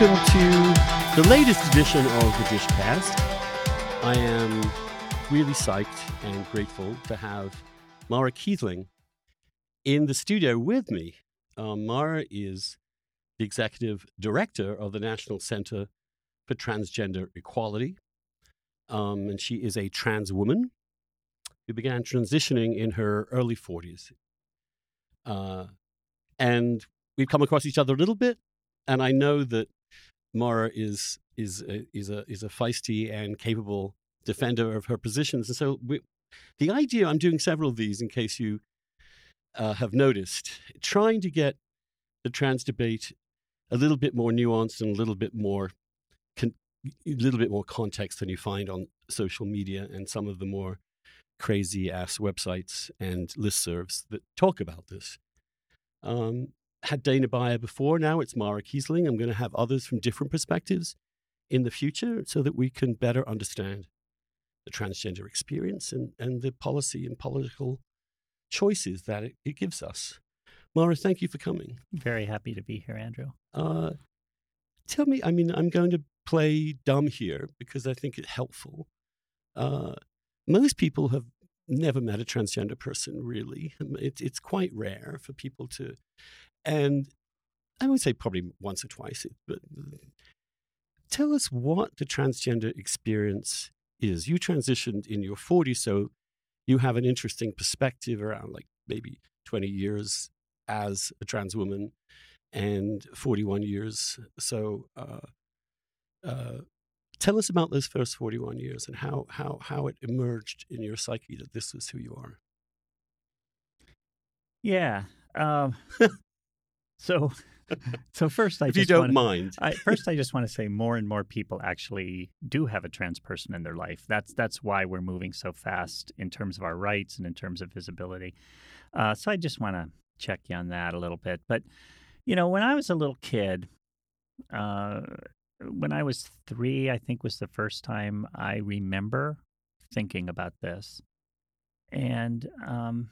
Welcome to the latest edition of the Dishcast. I am really psyched and grateful to have Mara Keisling in the studio with me. Um, Mara is the executive director of the National Center for Transgender Equality, um, and she is a trans woman who began transitioning in her early 40s. Uh, and we've come across each other a little bit, and I know that Mara is is a, is a is a feisty and capable defender of her positions, and so we, the idea I'm doing several of these in case you uh, have noticed, trying to get the trans debate a little bit more nuanced and a little bit more con- a little bit more context than you find on social media and some of the more crazy ass websites and listservs that talk about this. Um, had Dana Beyer before. Now it's Mara Keisling. I'm going to have others from different perspectives in the future so that we can better understand the transgender experience and, and the policy and political choices that it, it gives us. Mara, thank you for coming. Very happy to be here, Andrew. Uh, tell me, I mean, I'm going to play dumb here because I think it's helpful. Uh, most people have never met a transgender person, really. It, it's quite rare for people to. And I would say probably once or twice, but tell us what the transgender experience is. You transitioned in your 40s, so you have an interesting perspective around like maybe 20 years as a trans woman and 41 years. So, uh, uh, tell us about those first 41 years and how, how, how it emerged in your psyche that this is who you are. Yeah. Um, so, so first, I if just you don't wanna, mind. I, first, I just want to say more and more people actually do have a trans person in their life. That's that's why we're moving so fast in terms of our rights and in terms of visibility. Uh, so I just want to check you on that a little bit. But you know, when I was a little kid, uh, when I was three, I think was the first time I remember thinking about this, and um,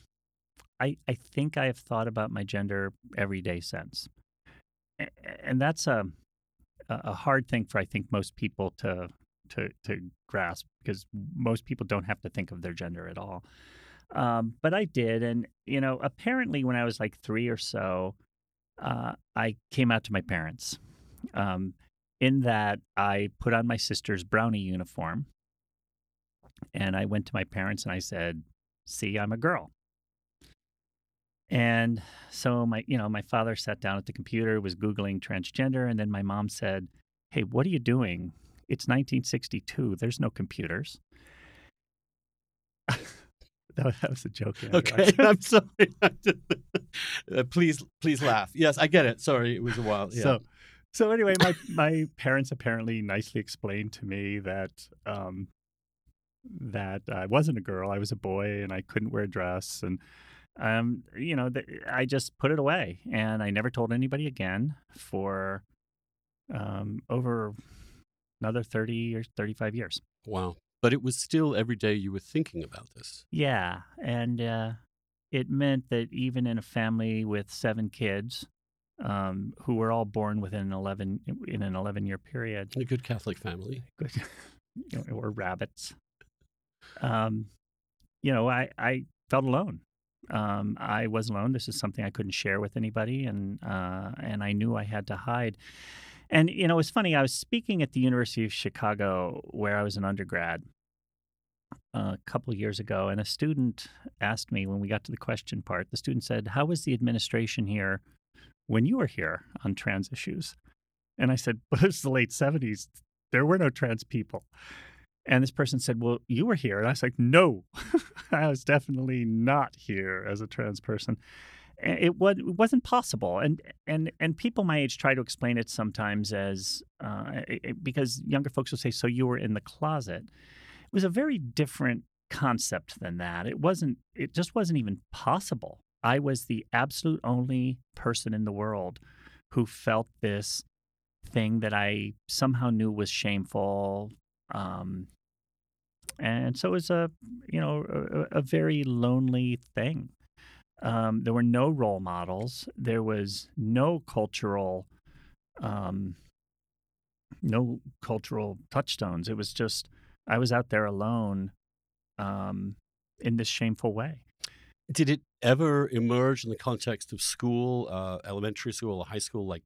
I I think I have thought about my gender every day since, and that's a a hard thing for I think most people to to to grasp because most people don't have to think of their gender at all. Um, but I did, and you know, apparently when I was like three or so, uh, I came out to my parents. Um, in that, I put on my sister's brownie uniform, and I went to my parents and I said, "See, I'm a girl." And so my, you know, my father sat down at the computer, was googling transgender, and then my mom said, "Hey, what are you doing? It's 1962. There's no computers." that, was, a joke. Andrew. Okay, I'm sorry. uh, please, please laugh. Yes, I get it. Sorry, it was a while. Yeah. So, so anyway, my my parents apparently nicely explained to me that um, that I wasn't a girl, I was a boy, and I couldn't wear a dress, and um, you know, th- I just put it away, and I never told anybody again for um, over another thirty or thirty-five years. wow. But it was still every day you were thinking about this. Yeah, and uh, it meant that even in a family with seven kids, um, who were all born within an eleven in an eleven-year period, A good Catholic family. good, you know, or rabbits. Um, you know, I, I felt alone. Um, I was alone. This is something I couldn't share with anybody, and uh, and I knew I had to hide. And you know, it's funny. I was speaking at the University of Chicago, where I was an undergrad, a couple years ago, and a student asked me when we got to the question part. The student said, "How was the administration here when you were here on trans issues?" And I said, "Well, it's the late '70s. There were no trans people." And this person said, "Well, you were here," and I was like, "No, I was definitely not here as a trans person." It was wasn't possible, and and and people my age try to explain it sometimes as uh, it- because younger folks will say, "So you were in the closet." It was a very different concept than that. It wasn't. It just wasn't even possible. I was the absolute only person in the world who felt this thing that I somehow knew was shameful. Um, and so it was a, you know, a, a very lonely thing. Um, there were no role models. There was no cultural um, no cultural touchstones. It was just I was out there alone um, in this shameful way. Did it ever emerge in the context of school, uh, elementary school or high school, like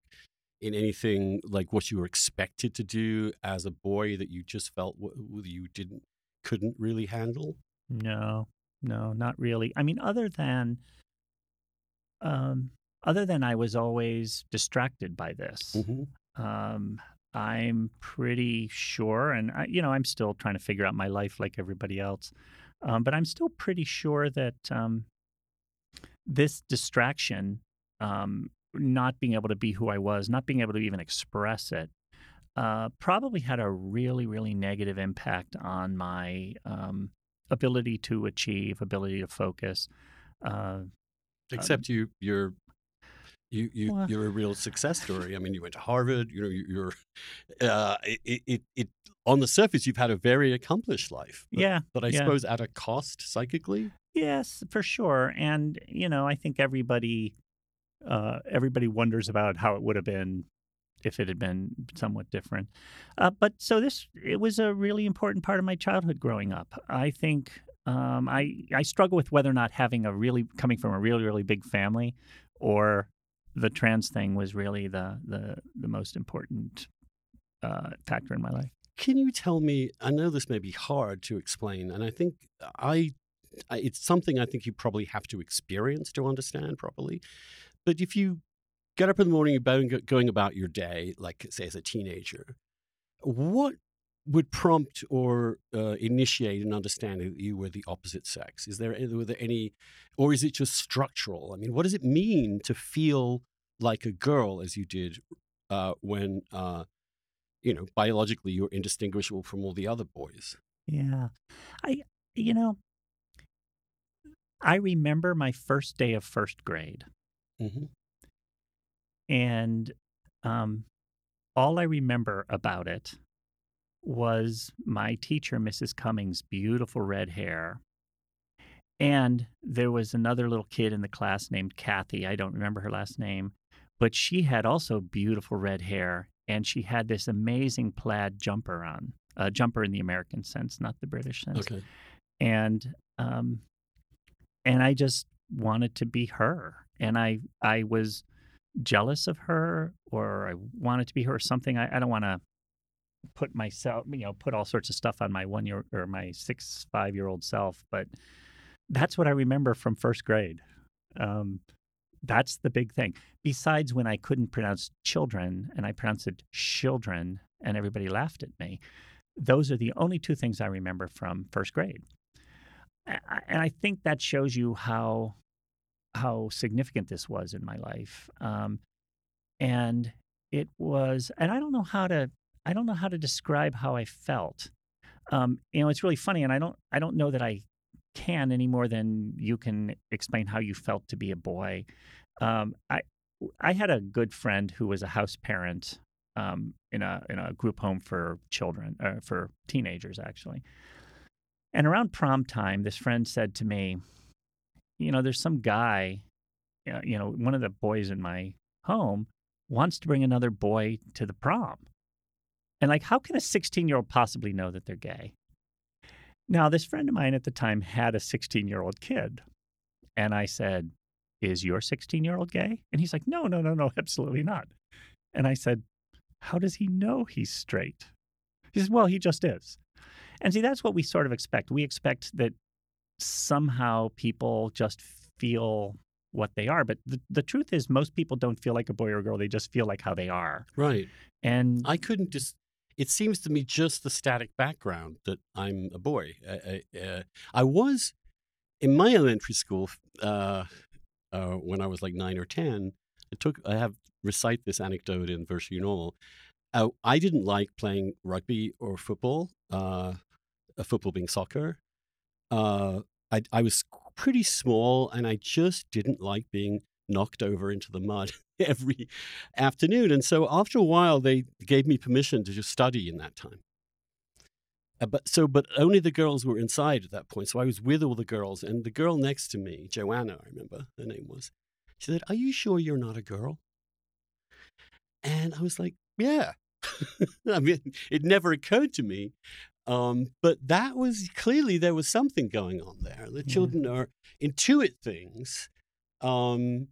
in anything like what you were expected to do as a boy that you just felt w- you didn't couldn't really handle? No, no, not really. I mean, other than um, other than I was always distracted by this. Mm-hmm. Um, I'm pretty sure, and I, you know, I'm still trying to figure out my life like everybody else. Um, but I'm still pretty sure that um, this distraction, um, not being able to be who I was, not being able to even express it, uh, probably had a really, really negative impact on my um, ability to achieve, ability to focus. Uh, Except you, you're you you Well- you're a real success story. I mean, you went to Harvard. You know, you- you're uh, it, it it on the surface you've had a very accomplished life. But, yeah, but I yeah. suppose at a cost psychically. Yes, for sure. And you know, I think everybody uh, everybody wonders about how it would have been if it had been somewhat different. Uh, but so this it was a really important part of my childhood growing up. I think um, I I struggle with whether or not having a really coming from a really really big family or the trans thing was really the the the most important uh, factor in my life. Can you tell me? I know this may be hard to explain, and I think I, it's something I think you probably have to experience to understand properly. But if you get up in the morning, you're going- about your day, like say as a teenager, what would prompt or uh, initiate an understanding that you were the opposite sex? Is there were there any, or is it just structural? I mean, what does it mean to feel like a girl as you did uh, when uh, you know biologically you're indistinguishable from all the other boys? Yeah. I you know I remember my first day of first grade Mm-hmm. and um all I remember about it was my teacher Mrs. Cummings beautiful red hair and there was another little kid in the class named Kathy I don't remember her last name but she had also beautiful red hair and she had this amazing plaid jumper on a jumper in the American sense not the British sense Okay. and um and I just wanted to be her and I I was jealous of her or I wanted to be her or something. I, I don't want to put myself you know put all sorts of stuff on my one year or my six five year old self but that's what I remember from first grade. Um that's the big thing. Besides when I couldn't pronounce children and I pronounced it children and everybody laughed at me those are the only two things I remember from first grade. And I think that shows you how how significant this was in my life. Um, and it was, and I don't know how to, I don't know how to describe how I felt. Um, you know, it's really funny, and I don't, I don't know that I can any more than you can explain how you felt to be a boy. Um, I, I had a good friend who was a house parent um, in a in a group home for children, uh, for teenagers actually. And around prom time, this friend said to me, you know, there's some guy, uh, you know, one of the boys in my home wants to bring another boy to the prom. And like, how can a 16 year old possibly know that they're gay? Now, this friend of mine at the time had a 16 year old kid. And I said, Is your 16 year old gay? And he's like, No, no, no, no, absolutely not. And I said, How does he know he's straight? He says, Well, he just is. And see, that's what we sort of expect. We expect that somehow people just feel what they are. But the, the truth is, most people don't feel like a boy or a girl. They just feel like how they are. Right. And I couldn't just. It seems to me just the static background that I'm a boy. I, I, uh, I was in my elementary school uh, uh, when I was like nine or ten. It took. I have recite this anecdote in Virtually Normal. Uh, I didn't like playing rugby or football. Uh, uh, football being soccer. Uh, I, I was pretty small, and I just didn't like being knocked over into the mud every afternoon. And so after a while, they gave me permission to just study in that time. Uh, but so, but only the girls were inside at that point. So I was with all the girls, and the girl next to me, Joanna, I remember her name was. She said, "Are you sure you're not a girl?" And I was like, yeah. I mean, it never occurred to me. Um, but that was clearly there was something going on there. The Yeah. children are intuit things um,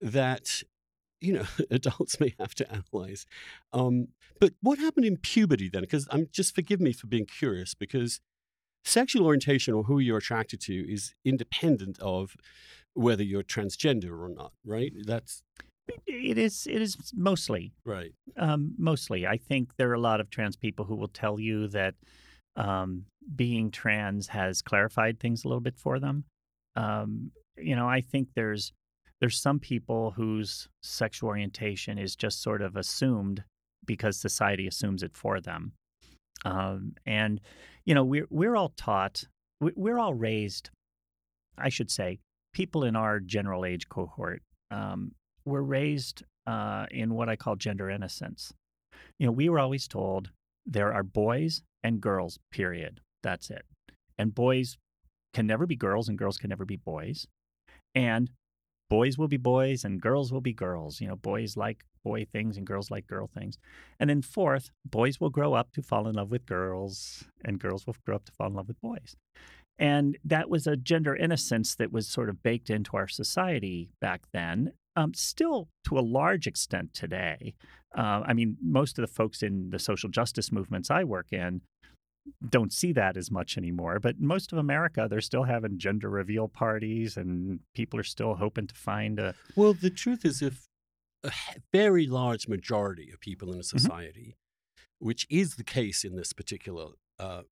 that you know adults may have to analyze. Um, but what happened in puberty then? Because I'm just forgive me for being curious because sexual orientation or who you're attracted to is independent of whether you're transgender or not, right? That's It is. It is mostly. right. Um, mostly, I think there are a lot of trans people who will tell you that um, being trans has clarified things a little bit for them. Um, you know, I think there's there's some people whose sexual orientation is just sort of assumed because society assumes it for them. Um, and you know, we're we're all taught, we- we're all raised. I should say, people in our general age cohort um, were raised uh, in what I call gender innocence. You know, we were always told there are boys and girls, period. That's it. And boys can never be girls and girls can never be boys. And boys will be boys and girls will be girls. You know, boys like boy things and girls like girl things. And then fourth, boys will grow up to fall in love with girls and girls will grow up to fall in love with boys. And that was a gender innocence that was sort of baked into our society back then. Um, still, to a large extent today. Uh, I mean, most of the folks in the social justice movements I work in don't see that as much anymore. But most of America, they're still having gender reveal parties, and people are still hoping to find a. Well, the truth is, if a very large majority of people in a society, which is the case in this particular uh,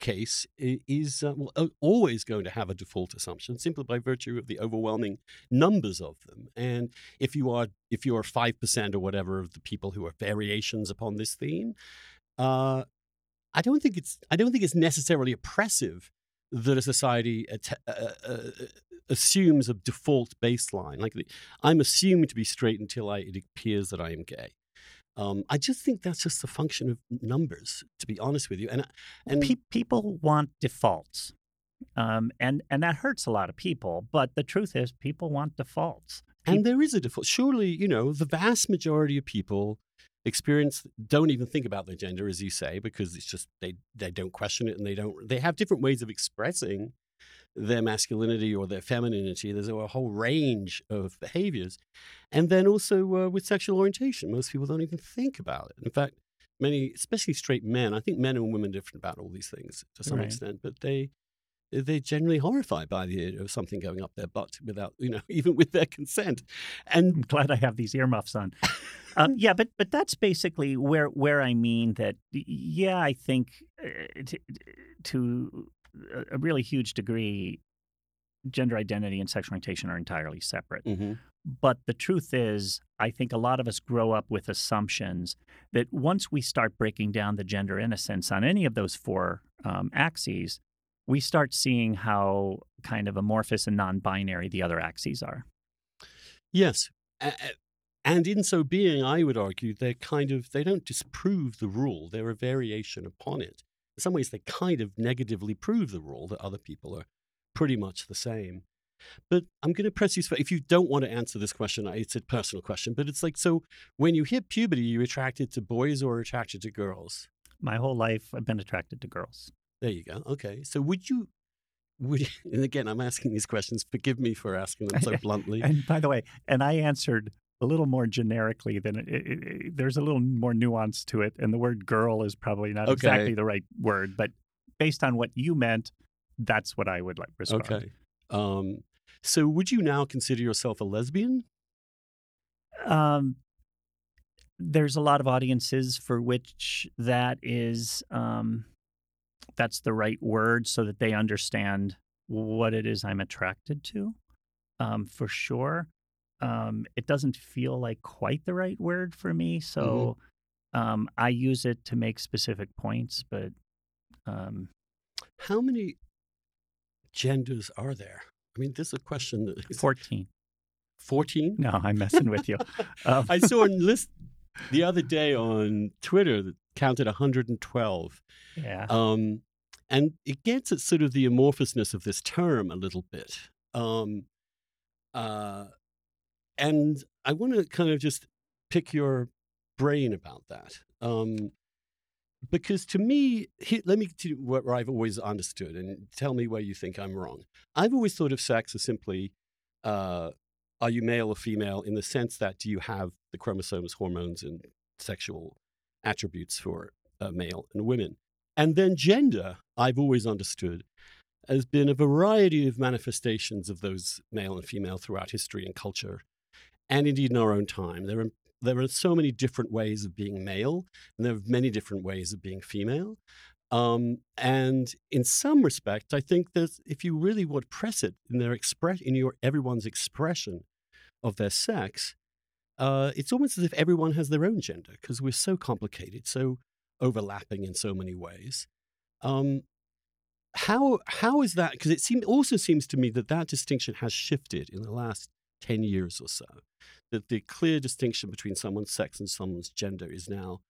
case, is uh, well, always going to have a default assumption simply by virtue of the overwhelming numbers of them. And if you are if you are five percent or whatever of the people who are variations upon this theme, uh, I don't think it's I don't think it's necessarily oppressive that a society att- uh, uh, assumes a default baseline. Like the, I'm assumed to be straight until I, it appears that I am gay. Um, I just think that's just a function of numbers, to be honest with you. And and Pe- people want defaults, um, and and that hurts a lot of people. But the truth is, people want defaults. and there is a default. Surely, you know, the vast majority of people experience don't even think about their gender, as you say, because it's just they they don't question it and they don't they have different ways of expressing their masculinity or their femininity. There's a whole range of behaviors, and then also uh, with sexual orientation, most people don't even think about it. In fact, many, especially straight men, I think men and women are different about all these things to some Right. extent, but they they're generally horrified by the idea of something going up their butt without, you know, even with their consent. And I'm glad I have these earmuffs on. um, yeah, but but that's basically where where I mean that. Yeah, I think uh, to, to a- really huge degree, gender identity and sexual orientation are entirely separate. Mhm. But the truth is, I think a lot of us grow up with assumptions that once we start breaking down the gender innocence on any of those four um, axes, we start seeing how kind of amorphous and non-binary the other axes are. yes, and in so being, I would argue they're kind of they don't disprove the rule; they're a variation upon it. In some ways, they kind of negatively prove the rule that other people are pretty much the same. But I'm going to press you. If you don't want to answer this question, it's a personal question. But it's like, so when you hit puberty, you're attracted to boys or attracted to girls? My whole life, I've been attracted to girls. There you go. Okay. So would you, would, and again, I'm asking these questions. Forgive me for asking them so bluntly. And by the way, and I answered a little more generically than it, it, it- there's a little more nuance to it, and the word "girl" is probably not Okay. exactly the right word, but based on what you meant, that's what I would like respond. Okay. Um, so would you now consider yourself a lesbian? Um, there's a lot of audiences for which that is um, that's the right word, so that they understand what it is I'm attracted to. Um, for sure, um, it doesn't feel like quite the right word for me, so um, I use it to make specific points. But um, How many genders are there? I mean, this is a question that is fourteen. 14? No, I'm messing with you. Um, I saw a list the other day on Twitter that counted 112. yeah. Um, and it gets at sort of the amorphousness of this term a little bit. Um, uh, and I want to kind of just pick your brain about that. Um, because to me, let me tell you where I've always understood, and tell me where you think I'm wrong. I've always thought of sex as simply, uh, are you male or female, in the sense that do you have the chromosomes, hormones, and sexual attributes for uh, male and women. And then gender, I've always understood, has been a variety of manifestations of those male and female throughout history and culture, and indeed in our own time. There are there are so many different ways of being male, and there are many different ways of being female. Um, and in some respect, I think that if you really would press it in their express in your everyone's expression of their sex, uh, it's almost as if everyone has their own gender because we're so complicated, so overlapping in so many ways. Um, how how is that? Because it also seems to me that that distinction has shifted in the last ten years or so that the clear distinction between someone's sex and someone's gender is now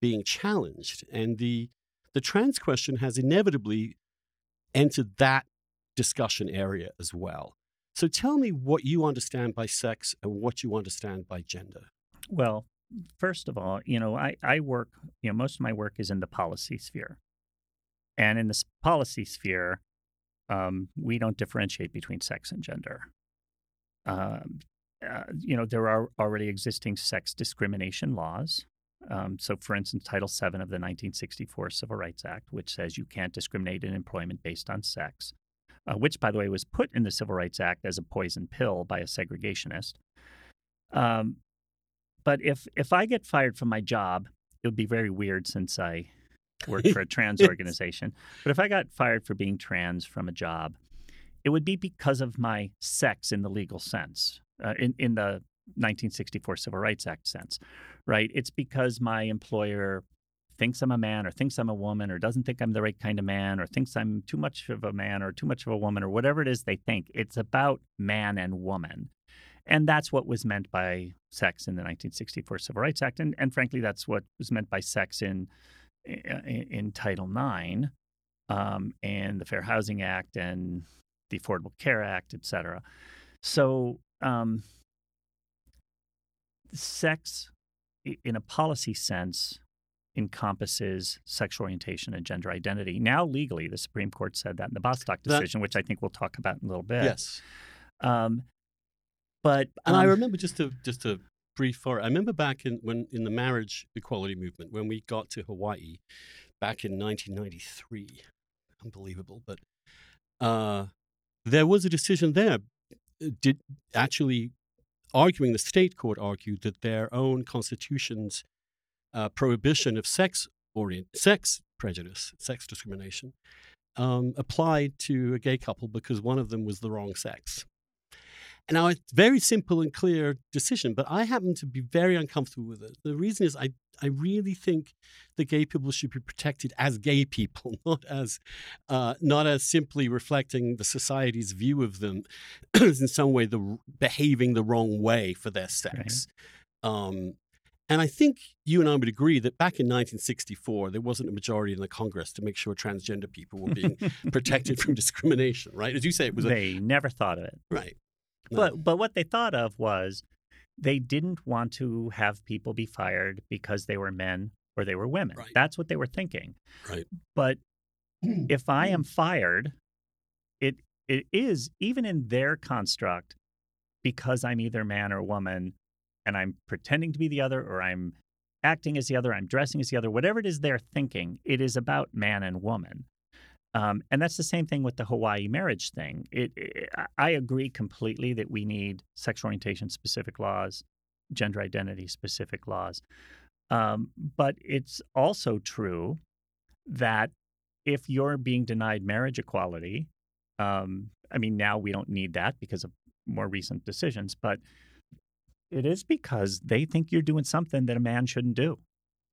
being challenged. And the, the trans question has inevitably entered that discussion area as well. So tell me what you understand by sex and what you understand by gender. Well, first of all, you know, I, I work, you know, most of my work is in the policy sphere. And in the policy sphere, um, we don't differentiate between sex and gender. Um, uh, you know, there are already existing sex discrimination laws. Um, so, for instance, Title VII of the 1964 Civil Rights Act, which says you can't discriminate in employment based on sex, uh, which, by the way, was put in the Civil Rights Act as a poison pill by a segregationist. Um, but if if I get fired from my job, it would be very weird since I work for a trans organization. But if I got fired for being trans from a job, it would be because of my sex in the legal sense, uh, in, in the 1964 Civil Rights Act sense, right? It's because my employer thinks I'm a man or thinks I'm a woman or doesn't think I'm the right kind of man or thinks I'm too much of a man or too much of a woman or whatever it is they think. It's about man and woman. And that's what was meant by sex in the 1964 Civil Rights Act. And, and frankly, that's what was meant by sex in, in, in Title IX um, and the Fair Housing Act and the Affordable Care Act, et cetera. So um, sex, in a policy sense, encompasses sexual orientation and gender identity. Now, legally, the Supreme Court said that in the Bostock decision, that, which I think we'll talk about in a little bit. Yes. Um, but and um, I remember just to just to brief for I remember back in when in the marriage equality movement when we got to Hawaii back in 1993. Unbelievable, but uh, there was a decision there did actually arguing the state court argued that their own constitution's uh, prohibition of sex orient sex prejudice, sex discrimination, um, applied to a gay couple because one of them was the wrong sex. Now, it's a very simple and clear decision, but I happen to be very uncomfortable with it. The reason is I, I really think that gay people should be protected as gay people, not as, uh, not as simply reflecting the society's view of them as in some way the behaving the wrong way for their sex. Right. Um, and I think you and I would agree that back in 1964, there wasn't a majority in the Congress to make sure transgender people were being protected from discrimination, right? As you say, it was. They a, never thought of it. Right. But but what they thought of was they didn't want to have people be fired because they were men or they were women. Right. That's what they were thinking. Right. But if I am fired, it it is even in their construct because I'm either man or woman and I'm pretending to be the other or I'm acting as the other, I'm dressing as the other, whatever it is they're thinking, it is about man and woman. Um, and that's the same thing with the Hawaii marriage thing. It, it, I agree completely that we need sexual orientation specific laws, gender identity specific laws. Um, but it's also true that if you're being denied marriage equality, um, I mean, now we don't need that because of more recent decisions, but it is because they think you're doing something that a man shouldn't do.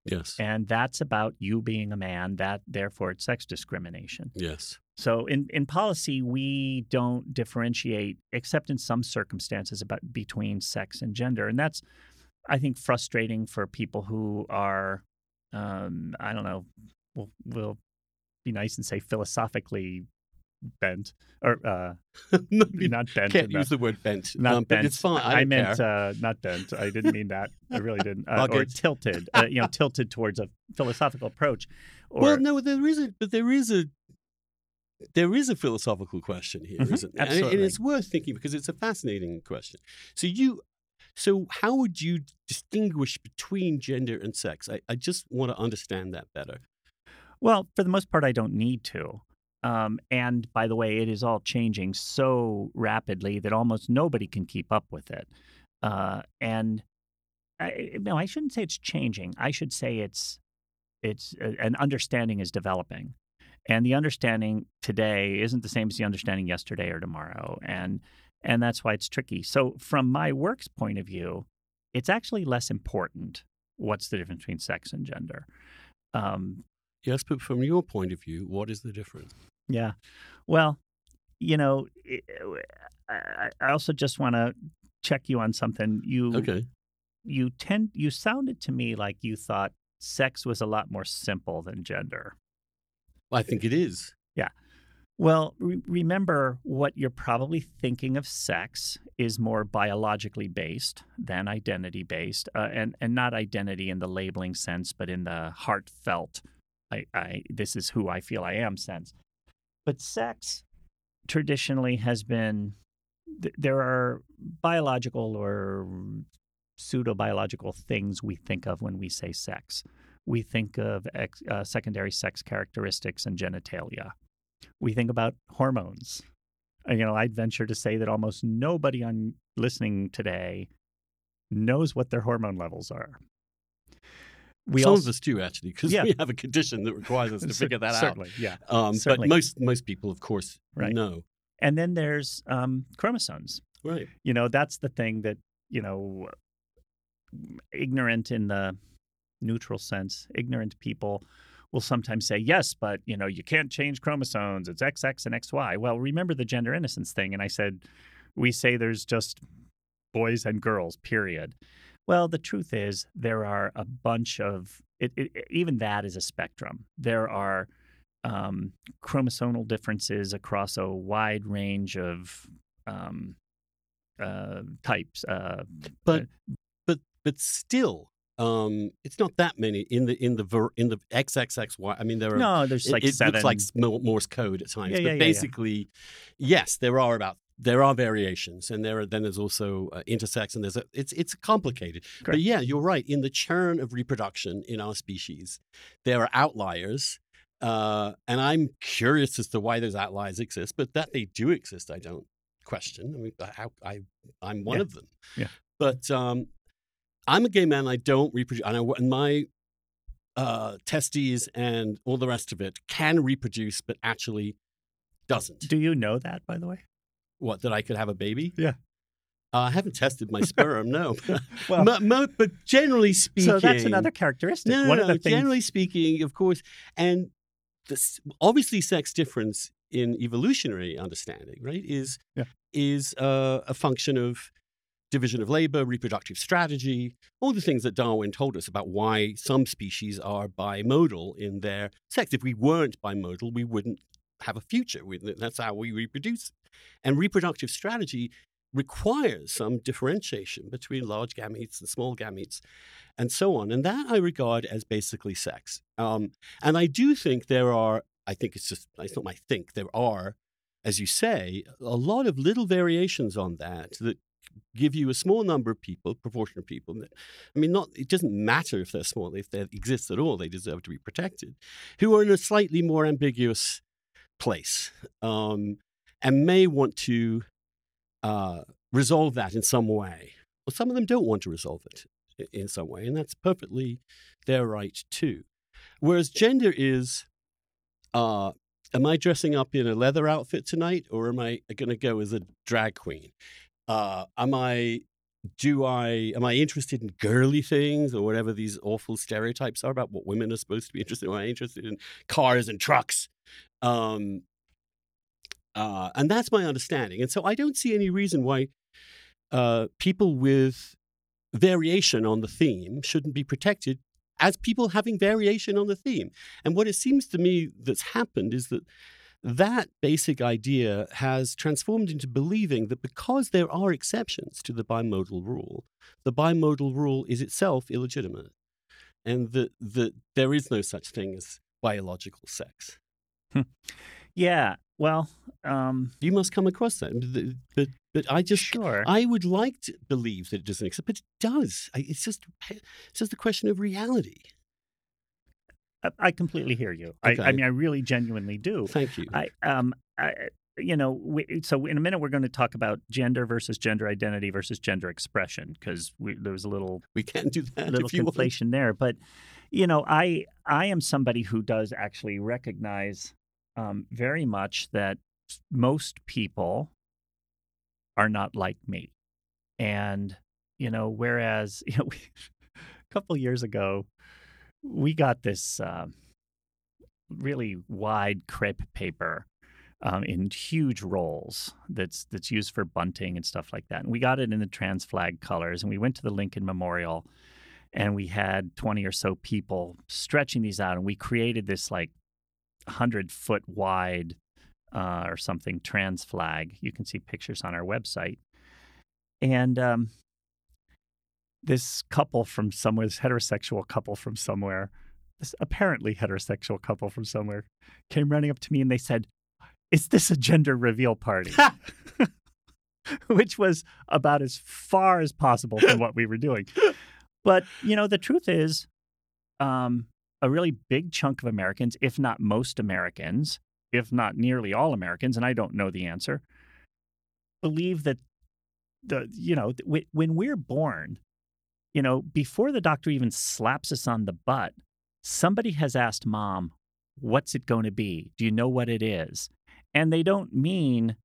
Yes. And that's about you being a man, that therefore it's sex discrimination. Yes. So in, in policy, we don't differentiate, except in some circumstances, about between sex and gender. And that's, I think, frustrating for people who are, um, I don't know, will will be nice and say philosophically bent or uh, No, not bent. can't use the word bent, Not um, bent. it's fine. I, don't meant uh, not bent. I didn't mean that. I really didn't. Uh, or tilted. Uh, you know, tilted towards a philosophical approach. Or, well, no, there is a, but there is a, there is a philosophical question here, Mhm, not there? And- And, it's worth thinking because it's a fascinating question. So you, so how would you distinguish between gender and sex? I, I just want to understand that better. Well, for the most part, I don't need to. Um, and by the way, it is all changing so rapidly that almost nobody can keep up with it. Uh, and I, no, I shouldn't say it's changing. I should say it's it's uh, an understanding is developing, and the understanding today isn't the same as the understanding yesterday or tomorrow, and and that's why it's tricky. So, from my work's point of view, it's actually less important what's the difference between sex and gender. Um, Yes, but from your point of view, what is the difference? Yeah. Well, you know, I- also just want to check you on something. You Okay. you tend you sounded to me like you thought sex was a lot more simple than gender. I think it is. Yeah. Well, re- remember what you're probably thinking of sex is more biologically based than identity based, uh, and and not identity in the labeling sense, but in the heartfelt. I, I this is who I feel I am sense. But sex traditionally has been th- there are biological or pseudo biological things we think of when we say sex. We think of ex, uh, secondary sex characteristics and genitalia we think about hormones. You know, I'd venture to say that almost nobody on listening today knows what their hormone levels are. We Some also, of us do actually, because Yeah. we have a condition that requires us to figure that out. certainly, yeah. Um, but most most people, of course, Right. know. And then there's um, chromosomes. Right. You know, that's the thing that you know, ignorant in the neutral sense, ignorant people will sometimes say, yes, but you know, you can't change chromosomes. It's XX and XY. Well, remember the gender innocence thing. And I said, we say there's just boys and girls, period. Well, the truth is, there are a bunch of it, it, even that is a spectrum. There are um, chromosomal differences across a wide range of um, uh, types. Uh, But but but still, um, it's not that many in the in the ver, in the XXXY. I mean, there are. no, there's it, like it seven. looks like Morse code at times, Yeah, but yeah. basically, yes, there are about there are variations, and there are then there's also uh, intersex, and there's a, it's it's complicated. But yeah, you're right. In the churn of reproduction in our species, there are outliers, uh, and I'm curious as to why those outliers exist. But that they do exist, I don't question. I mean, how, I I'm one Yeah. of them. Yeah. But um, I'm a gay man. I don't reproduce, and, I, and my uh, testes and all the rest of it can reproduce, but actually doesn't. Do you know that, by the way? What that I could have a baby? Yeah. Uh, I haven't tested my sperm, no. Well, mo- but generally speaking, so that's another characteristic. No, no, no. the things. Generally speaking, of course, and this, obviously, sex difference in evolutionary understanding, right, is Yeah. is uh, a function of division of labor, reproductive strategy, all the things that Darwin told us about why some species are bimodal in their sex. If we weren't bimodal, we wouldn't have a future. That's how we reproduce. And reproductive strategy requires some differentiation between large gametes and small gametes and so on. And that I regard as basically sex. Um, and I do think there are, I think it's just, it's not my think, there are, as you say, a lot of little variations on that that give you a small number of people, proportion of people. I mean, not it doesn't matter if they're small, if they exist at all, they deserve to be protected, who are in a slightly more ambiguous place um, and may want to uh, resolve that in some way. Well, some of them don't want to resolve it in some way, and that's perfectly their right too. Whereas gender is, uh, am I dressing up in a leather outfit tonight, or am I going to go as a drag queen? Uh, am I do I am I interested in girly things or whatever these awful stereotypes are about what women are supposed to be interested in? Am I interested in cars and trucks? Um, uh, and that's my understanding. And so I don't see any reason why uh, people with variation on the theme shouldn't be protected as people having variation on the theme. And what it seems to me that's happened is that that basic idea has transformed into believing that because there are exceptions to the bimodal rule, the bimodal rule is itself illegitimate, and that, that there is no such thing as biological sex. Yeah. Well, um, you must come across that, but, but, I just sure. I would like to believe that it doesn't exist, but it does. It's just it's just a question of reality. I completely hear you. Okay. I, I, mean, I really genuinely do. Thank you. I, um, I, you know, we, so in a minute we're going to talk about gender versus gender identity versus gender expression because there was a little we can't do that little conflation there. But you know, I I am somebody who does actually recognize um, very much that most people are not like me, and you know, whereas you know, we, a couple years ago we got this uh, really wide crepe paper um, in huge rolls that's that's used for bunting and stuff like that. And we got it in the trans flag colors, and we went to the Lincoln Memorial, and we had twenty or so people stretching these out, and we created this like hundred foot wide uh, or something trans flag. You can see pictures on our website, and um, this couple from somewhere, this heterosexual couple from somewhere, this apparently heterosexual couple from somewhere, came running up to me and they said, Is this a gender reveal party? Which was about as far as possible from what we were doing. But, you know, the truth is, um, a really big chunk of Americans, if not most Americans, if not nearly all Americans, and I don't know the answer, believe that the you know when we're born you know, before the doctor even slaps us on the butt, somebody has asked mom, what's it going to be? Do you know what it is? And they don't mean,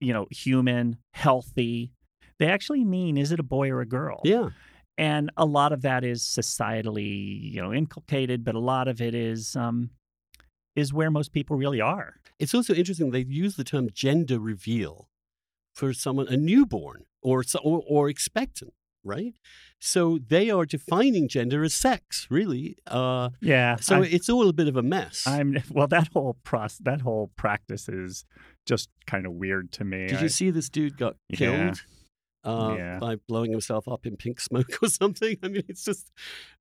you know, human, healthy. They actually mean, is it a boy or a girl? Yeah. And a lot of that is societally, you know, inculcated, but a lot of it is um, is where most people really are. It's also interesting they use the term gender reveal for someone a newborn or or, or expectant right? So they are defining gender as sex, really. Uh, yeah. So I'm, it's all a bit of a mess. I'm well. That whole process, that whole practice is just kind of weird to me. Did I, you see this dude got yeah. Uh, yeah. by blowing himself up in pink smoke or something. I mean, it's just,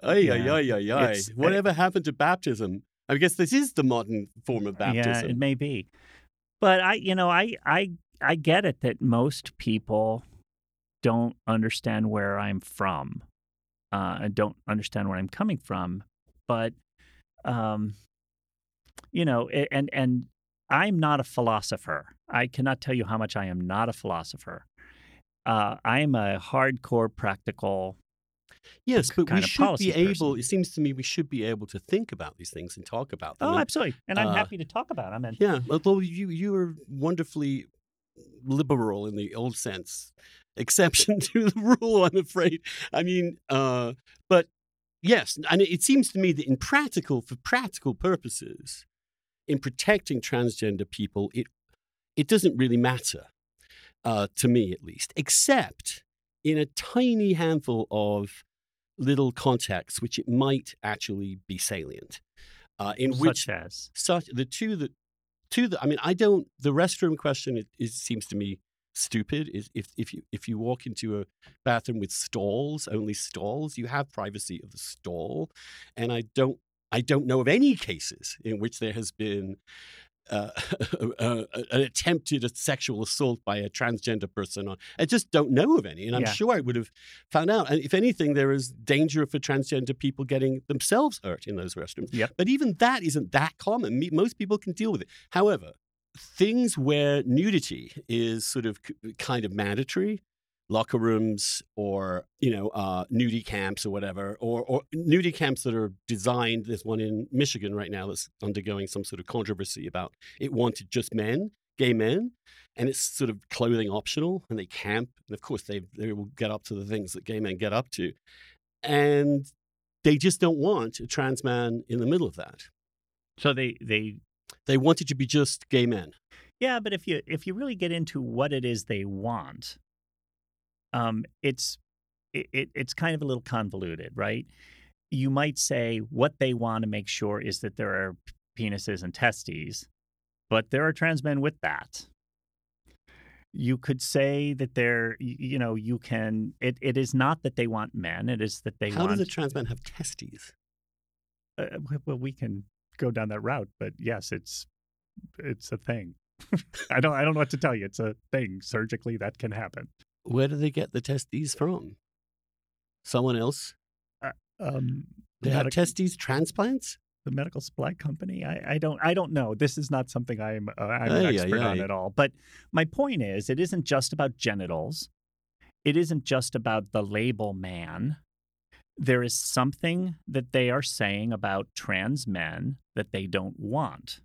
ay, yeah. ay, ay, ay, ay. Whatever it, happened to baptism? I guess this is the modern form of baptism. Yeah, it may be. But I, you know, I, I, I get it that most people don't understand where I'm from. Uh, I don't understand where I'm coming from, but um, you know, and and I'm not a philosopher. I cannot tell you how much I am not a philosopher. Uh, I am a hardcore practical. Yes, but we should be able. Person. It seems to me we should be able to think about these things and talk about them. Oh, absolutely, and I'm uh, happy to talk about them. And yeah, although you you are wonderfully liberal in the old sense exception to the rule, I'm afraid. I mean, uh, but yes, and it seems to me that in practical, for practical purposes, in protecting transgender people, it it doesn't really matter, uh, to me at least, except in a tiny handful of little contexts which it might actually be salient. Uh, in such which as such the two that two that I mean I don't the restroom question it, it seems to me stupid is if, if you if you walk into a bathroom with stalls only stalls you have privacy of the stall and i don't i don't know of any cases in which there has been uh, an attempted sexual assault by a transgender person. I just don't know of any, and I'm yeah. sure I would have found out. And if anything, there is danger for transgender people getting themselves hurt in those restrooms. Yep. But even that isn't that common. Most people can deal with it. However, things where nudity is sort of kind of mandatory locker rooms or you know uh, nudie camps or whatever or, or nudie camps that are designed there's one in michigan right now that's undergoing some sort of controversy about it wanted just men gay men and it's sort of clothing optional and they camp and of course they, they will get up to the things that gay men get up to and they just don't want a trans man in the middle of that so they they they wanted to be just gay men. Yeah, but if you if you really get into what it is they want, um, it's it, it's kind of a little convoluted, right? You might say what they want to make sure is that there are penises and testes, but there are trans men with that. You could say that they're, you know, you can. It, it is not that they want men. It is that they How want. does a trans man have testes? uh, well, we can go down that route, but yes, it's it's a thing. I don't I don't know what to tell you. It's a thing surgically that can happen. Where do they get the testes from? Someone else? Um, They have testes transplants? the medical supply company. I, I don't I don't know. This is not something I'm uh, I'm an Ay, ay, expert on at all. But my point is, it isn't just about genitals. It isn't just about the label man. There is something that they are saying about trans men that they don't want.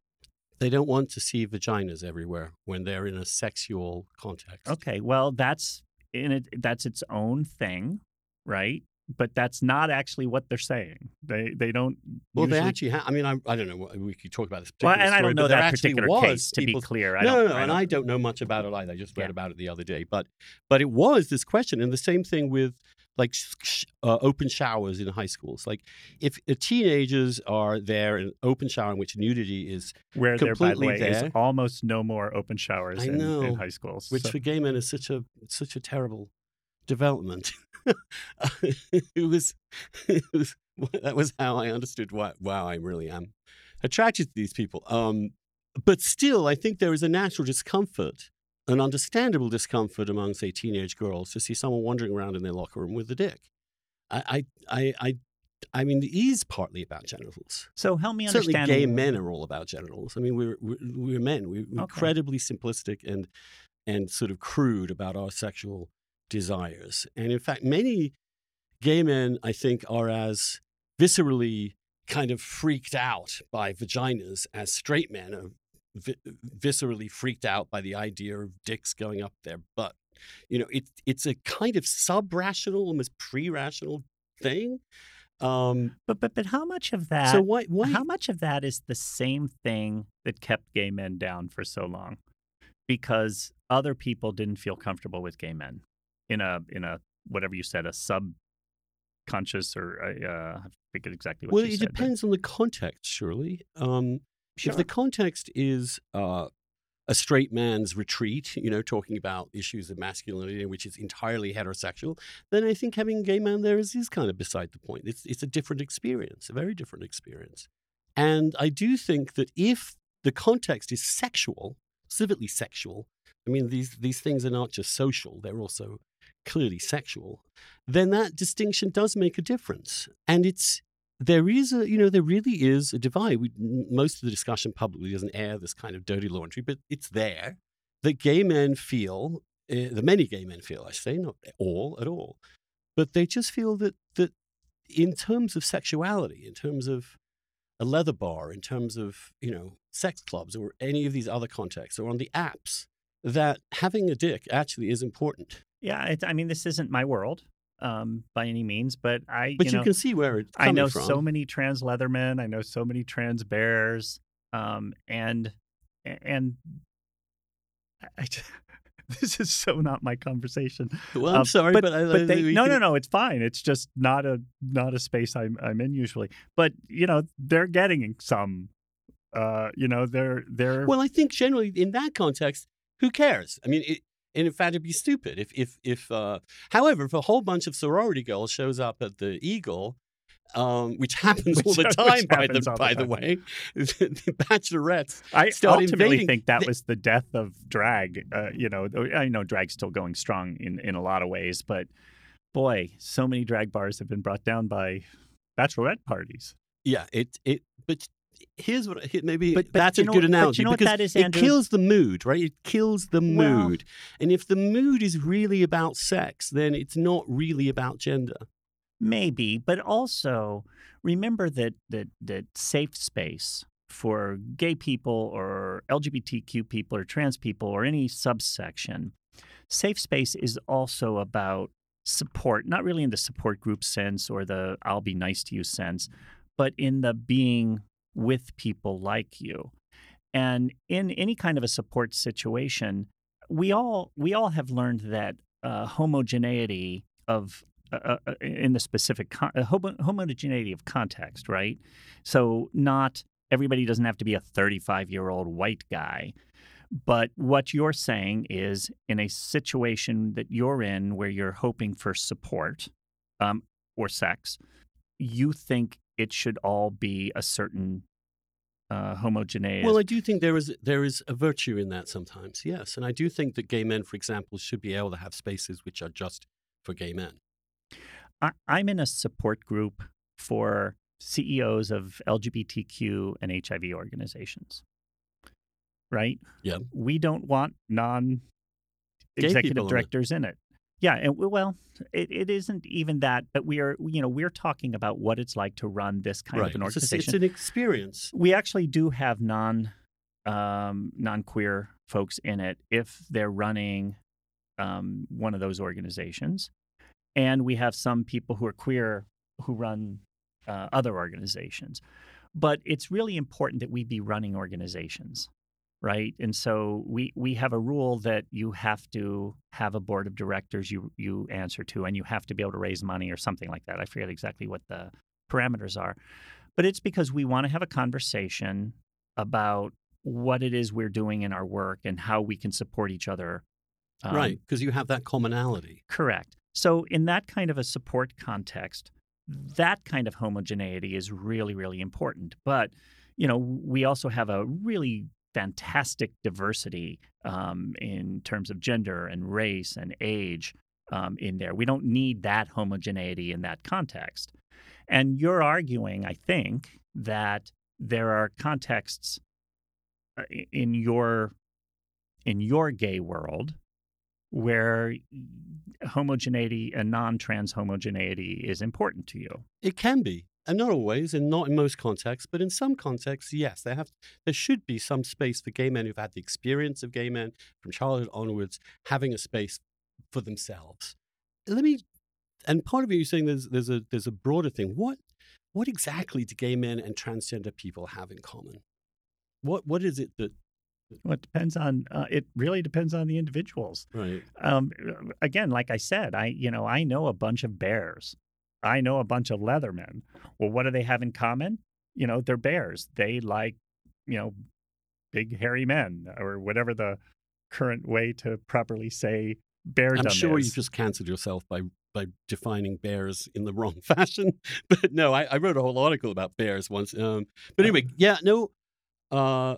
They don't want to see vaginas everywhere when they're in a sexual context. Okay, well that's in it. That's its own thing, right? But that's not actually what they're saying. They they don't. Well, they actually have. I mean, I, I don't know. what- We could talk about this. Well, particular and I don't know that particular case. To be clear, I no, don't, no, no, and don't- I don't know much about it either. I just read Yeah. about it the other day. But but it was this question, and the same thing with like sh- uh, open showers in high schools. Like if uh, teenagers are there in open shower in which nudity is, where there, by the completely way, there. is almost no more open showers in, know, in high schools. which So- for gay men is such a such a terrible development. it was, it was that was how I understood why wow I really am attracted to these people. Um, but still, I think there is a natural discomfort, an understandable discomfort among say teenage girls to see someone wandering around in their locker room with a dick. I I I. I I mean, it is partly about genitals. so help me Certainly, understand. Certainly, gay men are all about genitals. I mean, we're we're, we're men. We're Okay. incredibly simplistic and and sort of crude about our sexual desires. And in fact, many gay men, I think, are as viscerally kind of freaked out by vaginas as straight men are vi- viscerally freaked out by the idea of dicks going up their butt. You know, it, it's a kind of sub-rational, almost pre-rational thing. Um, But but but how much of that? so why why How much of that is the same thing that kept gay men down for so long? Because other people didn't feel comfortable with gay men in a in a whatever you said a subconscious or a, uh, I forget exactly what Well, you it said. but- depends on the context, surely. Um, Sure. If the context is uh, a straight man's retreat, you know, talking about issues of masculinity, which is entirely heterosexual, then I think having a gay man there is, is kind of beside the point. It's, it's a different experience, a very different experience. And I do think that if the context is sexual, civilly sexual, I mean, these, these things are not just social, they're also clearly sexual, then that distinction does make a difference. And it's, there is a, you know, there really is a divide. We, most of the discussion publicly doesn't air this kind of dirty laundry, but it's there that gay men feel, uh, the many gay men feel, I say, not all at all, but they just feel that, that in terms of sexuality, in terms of a leather bar, in terms of, you know, sex clubs or any of these other contexts or on the apps, that having a dick actually is important. yeah, it, I mean, this isn't my world um, by any means, but I But you, know, can see where it's I know from. so many trans leathermen. I know so many trans bears, um, and and I, I just- this is so not my conversation. Well, I'm Um, sorry, but, I, but they, no, can- no, no, it's fine. It's just not a not a space I'm I'm in usually. But you know, they're getting some. Uh, you know, they're they're Well, I think generally in that context, who cares? I mean, it, and in fact, it'd be stupid if, if, if. Uh, however, if a whole bunch of sorority girls shows up at the Eagle, um, which happens all the time, by the the by the time. way, the bachelorettes. I ultimately invading- think that was the death of drag. Uh, you know, I know drag's still going strong in, in a lot of ways, but boy, so many drag bars have been brought down by bachelorette parties. Yeah, it it. But here's what maybe But- but that's a know- good but you analogy know what because that is, it kills the mood, right? It kills the Well- mood, and if the mood is really about sex, then it's not really about gender. Maybe, but also remember that that that safe space for gay people or LGBTQ people or trans people or any subsection, safe space is also about support, not really in the support group sense or the I'll be nice to you sense, but in the being with people like you. And in any kind of a support situation, we all we all have learned that uh, homogeneity of uh, uh, in the specific con- uh, homogeneity of context, right? So not everybody doesn't have to be a 35 year old white guy. But what you're saying is in a situation that you're in where you're hoping for support um, or sex, you think it should all be a certain uh, homogeneous. Well, I do think there is there is a virtue in that sometimes, yes, and I do think that gay men, for example, should be able to have spaces which are just for gay men. I, I'm in a support group for CEOs of LGBTQ and HIV organizations. Right? Yeah. We don't want non executive directors in it. Yeah, and well, it, it isn't even that, but we are, you know, we're talking about what it's like to run this kind right. of an It's, a- organization. it's an experience. we actually do have non um, non queer folks in it if they're running um, one of those organizations, and we have some people who are queer who run uh, other organizations. But it's really important that we be running organizations, right? And so we we have a rule that you have to have a board of directors you you answer to, and you have to be able to raise money or something like that. I forget exactly what the parameters are, but it's because we want to have a conversation about what it is we're doing in our work and how we can support each other. um, right, because you have that commonality. Correct. So, in that kind of a support context, that kind of homogeneity is really, really important. But, you know, we also have a really fantastic diversity um, in terms of gender and race and age um, in there. We don't need that homogeneity in that context. And you're arguing, I think, that there are contexts uh, in your in your gay world where homogeneity and non-trans homogeneity is important to you. It can be, and not always, and not in most contexts, but in some contexts, yes, there have there should be some space for gay men who've had the experience of gay men from childhood onwards, having a space for themselves. Let me, and part of it, you're saying there's there's a there's a broader thing. What what exactly do gay men and transgender people have in common? What what is it that Well, it depends on uh, it. Really depends on the individuals. right? Um, again, like I said, I you know I know a bunch of bears. I know a bunch of leathermen. Well, what do they have in common? You know, they're bears. They like you know big hairy men or whatever the current way to properly say beardom I'm sure is. you've just cancelled yourself by by defining bears in the wrong fashion. But no, I, I wrote a whole article about bears once. Um, but anyway, yeah, no, uh,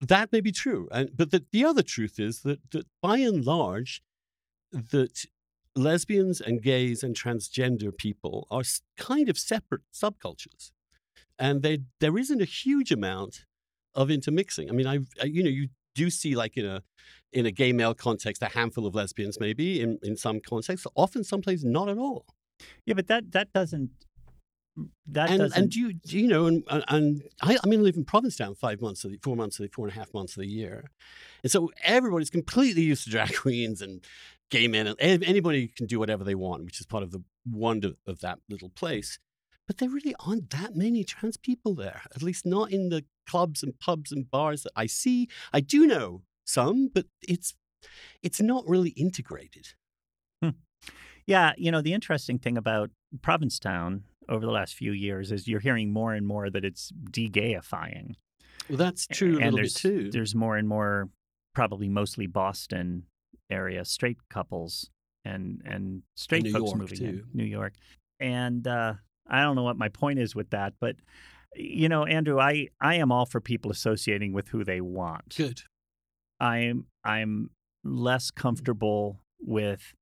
that may be true. And but the, the other truth is that that by and large, that lesbians and gays and transgender people are kind of separate subcultures, and they there isn't a huge amount of intermixing. I mean, I, I you know you do see like in a in a gay male context a handful of lesbians maybe in in some contexts often someplace not at all. Yeah, but that that doesn't that and doesn't and do you, do you know and and- and I, I mean I live in Provincetown five months of the four months of the four and a half months of the year. And so everybody's completely used to drag queens and gay men and anybody can do whatever they want which is part of the wonder of that little place but there really aren't that many trans people there at least not in the clubs and pubs and bars that I see. I do know some but it's it's not really integrated. Hmm. Yeah, you know, the interesting thing about Provincetown over the last few years is you're hearing more and more that it's de-gayifying. well that's true a and little bit there's, too. There's more and more, probably mostly Boston area straight couples and and straight folks York, moving too. in New York. And uh, I don't know what my point is with that, but you know, Andrew, I I am all for people associating with who they want. good I'm I'm less comfortable with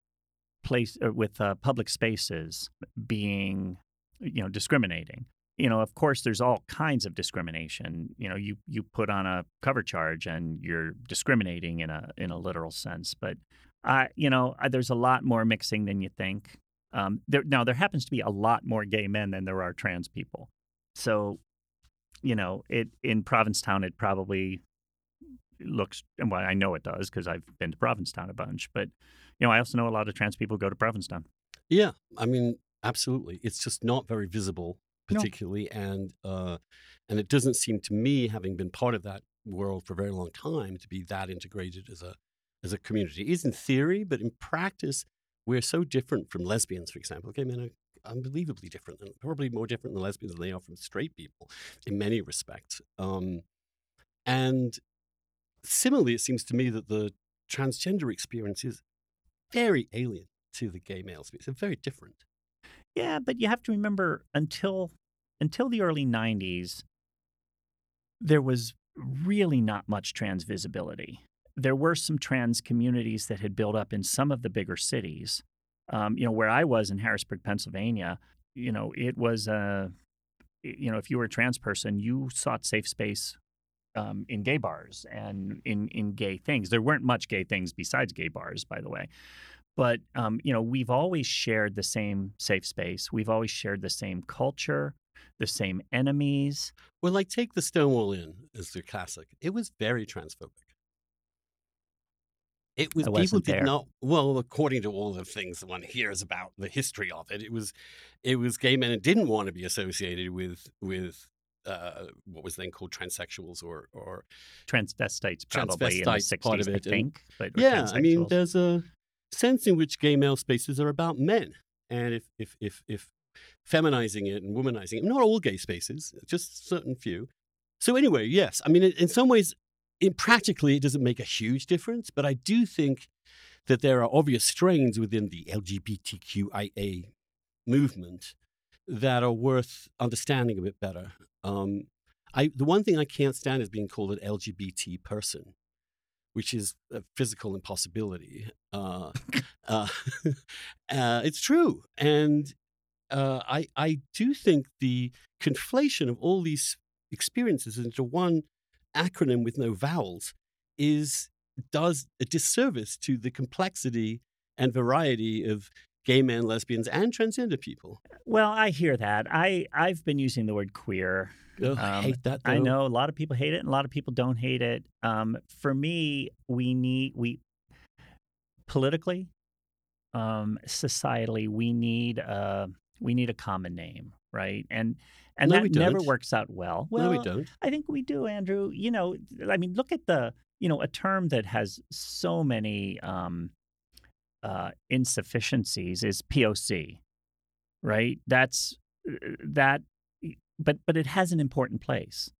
place uh, with uh, public spaces being you know discriminating. You know, of course, there's all kinds of discrimination. You know, you you put on a cover charge and you're discriminating in a in a literal sense. But I, you know, there's a lot more mixing than you think. Um, there, now, there happens to be a lot more gay men than there are trans people. So, you know, it in Provincetown, it probably looks and well, I know it does because I've been to Provincetown a bunch. But you know, I also know a lot of trans people go to Provincetown. Yeah, I mean, absolutely. It's just not very visible, No. particularly, and uh, and it doesn't seem to me, having been part of that world for a very long time, to be that integrated as a as a community. It is in theory, but in practice, we're so different from lesbians, for example. Gay men are unbelievably different, and probably more different than lesbians than they are from straight people in many respects. Um, and similarly, it seems to me that the transgender experience is very alien to the gay male experience. It's very different. Yeah, but you have to remember until until the early '90s, there was really not much trans visibility. There were some trans communities that had built up in some of the bigger cities. Um, you know, where I was in Harrisburg, Pennsylvania, you know, it was a, you know, if you were a trans person, you sought safe space um, in gay bars and in in gay things. There weren't much gay things besides gay bars, by the way. But um, you know, we've always shared the same safe space. We've always shared the same culture, the same enemies. Well, like take the Stonewall Inn as the classic. It was very transphobic. It was I people did there. not well, according to all the things that one hears about the history of it, it was it was gay men that didn't want to be associated with with uh, what was then called transsexuals or or Transvestites, probably in the Transvestites, part 60s, of I it, and- think. But yeah, I mean, there's a sense in which gay male spaces are about men, and if if if if feminizing it and womanizing it, not all gay spaces, just certain few. So anyway, yes, I mean, in, in some ways, in practically, it doesn't make a huge difference, but I do think that there are obvious strains within the LGBTQIA movement that are worth understanding a bit better. Um, I, the one thing I can't stand is being called an LGBT person, which is a physical impossibility. Uh, uh, uh, it's true, and uh, I I do think the conflation of all these experiences into one acronym with no vowels is does a disservice to the complexity and variety of gay men, lesbians, and transgender people. well, I hear that. I I've been using the word queer. Ugh, I Um, hate that. I know a lot of people hate it, and a lot of people don't hate it. Um, for me, we need we politically, um, societally, we need a we need a common name, right? And and No, that never works out well. no, Well, we don't. I think we do, Andrew. You know, I mean, look at the you know a term that has so many um, uh, insufficiencies is POC, right? That's uh, that, but but it has an important place.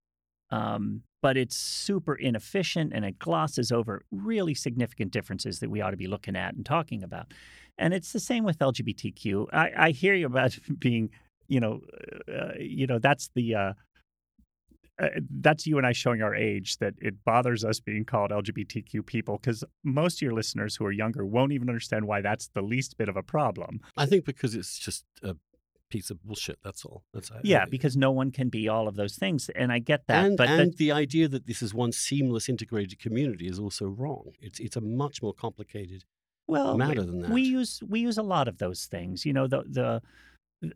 Um, but it's super inefficient and it glosses over really significant differences that we ought to be looking at and talking about. And it's the same with LGBTQ. I, I hear you about being, you know, uh, you know, that's the uh, uh, that's you and I showing our age that it bothers us being called LGBTQ people because most of your listeners who are younger won't even understand why that's the least bit of a problem. I think because it's just a piece of bullshit. That's all. That's Yeah, because no one can be all of those things, and I get that. and but and that- the idea that this is one seamless integrated community is also wrong. It's it's a much more complicated well, matter than that. we use we use a lot of those things. You know, the the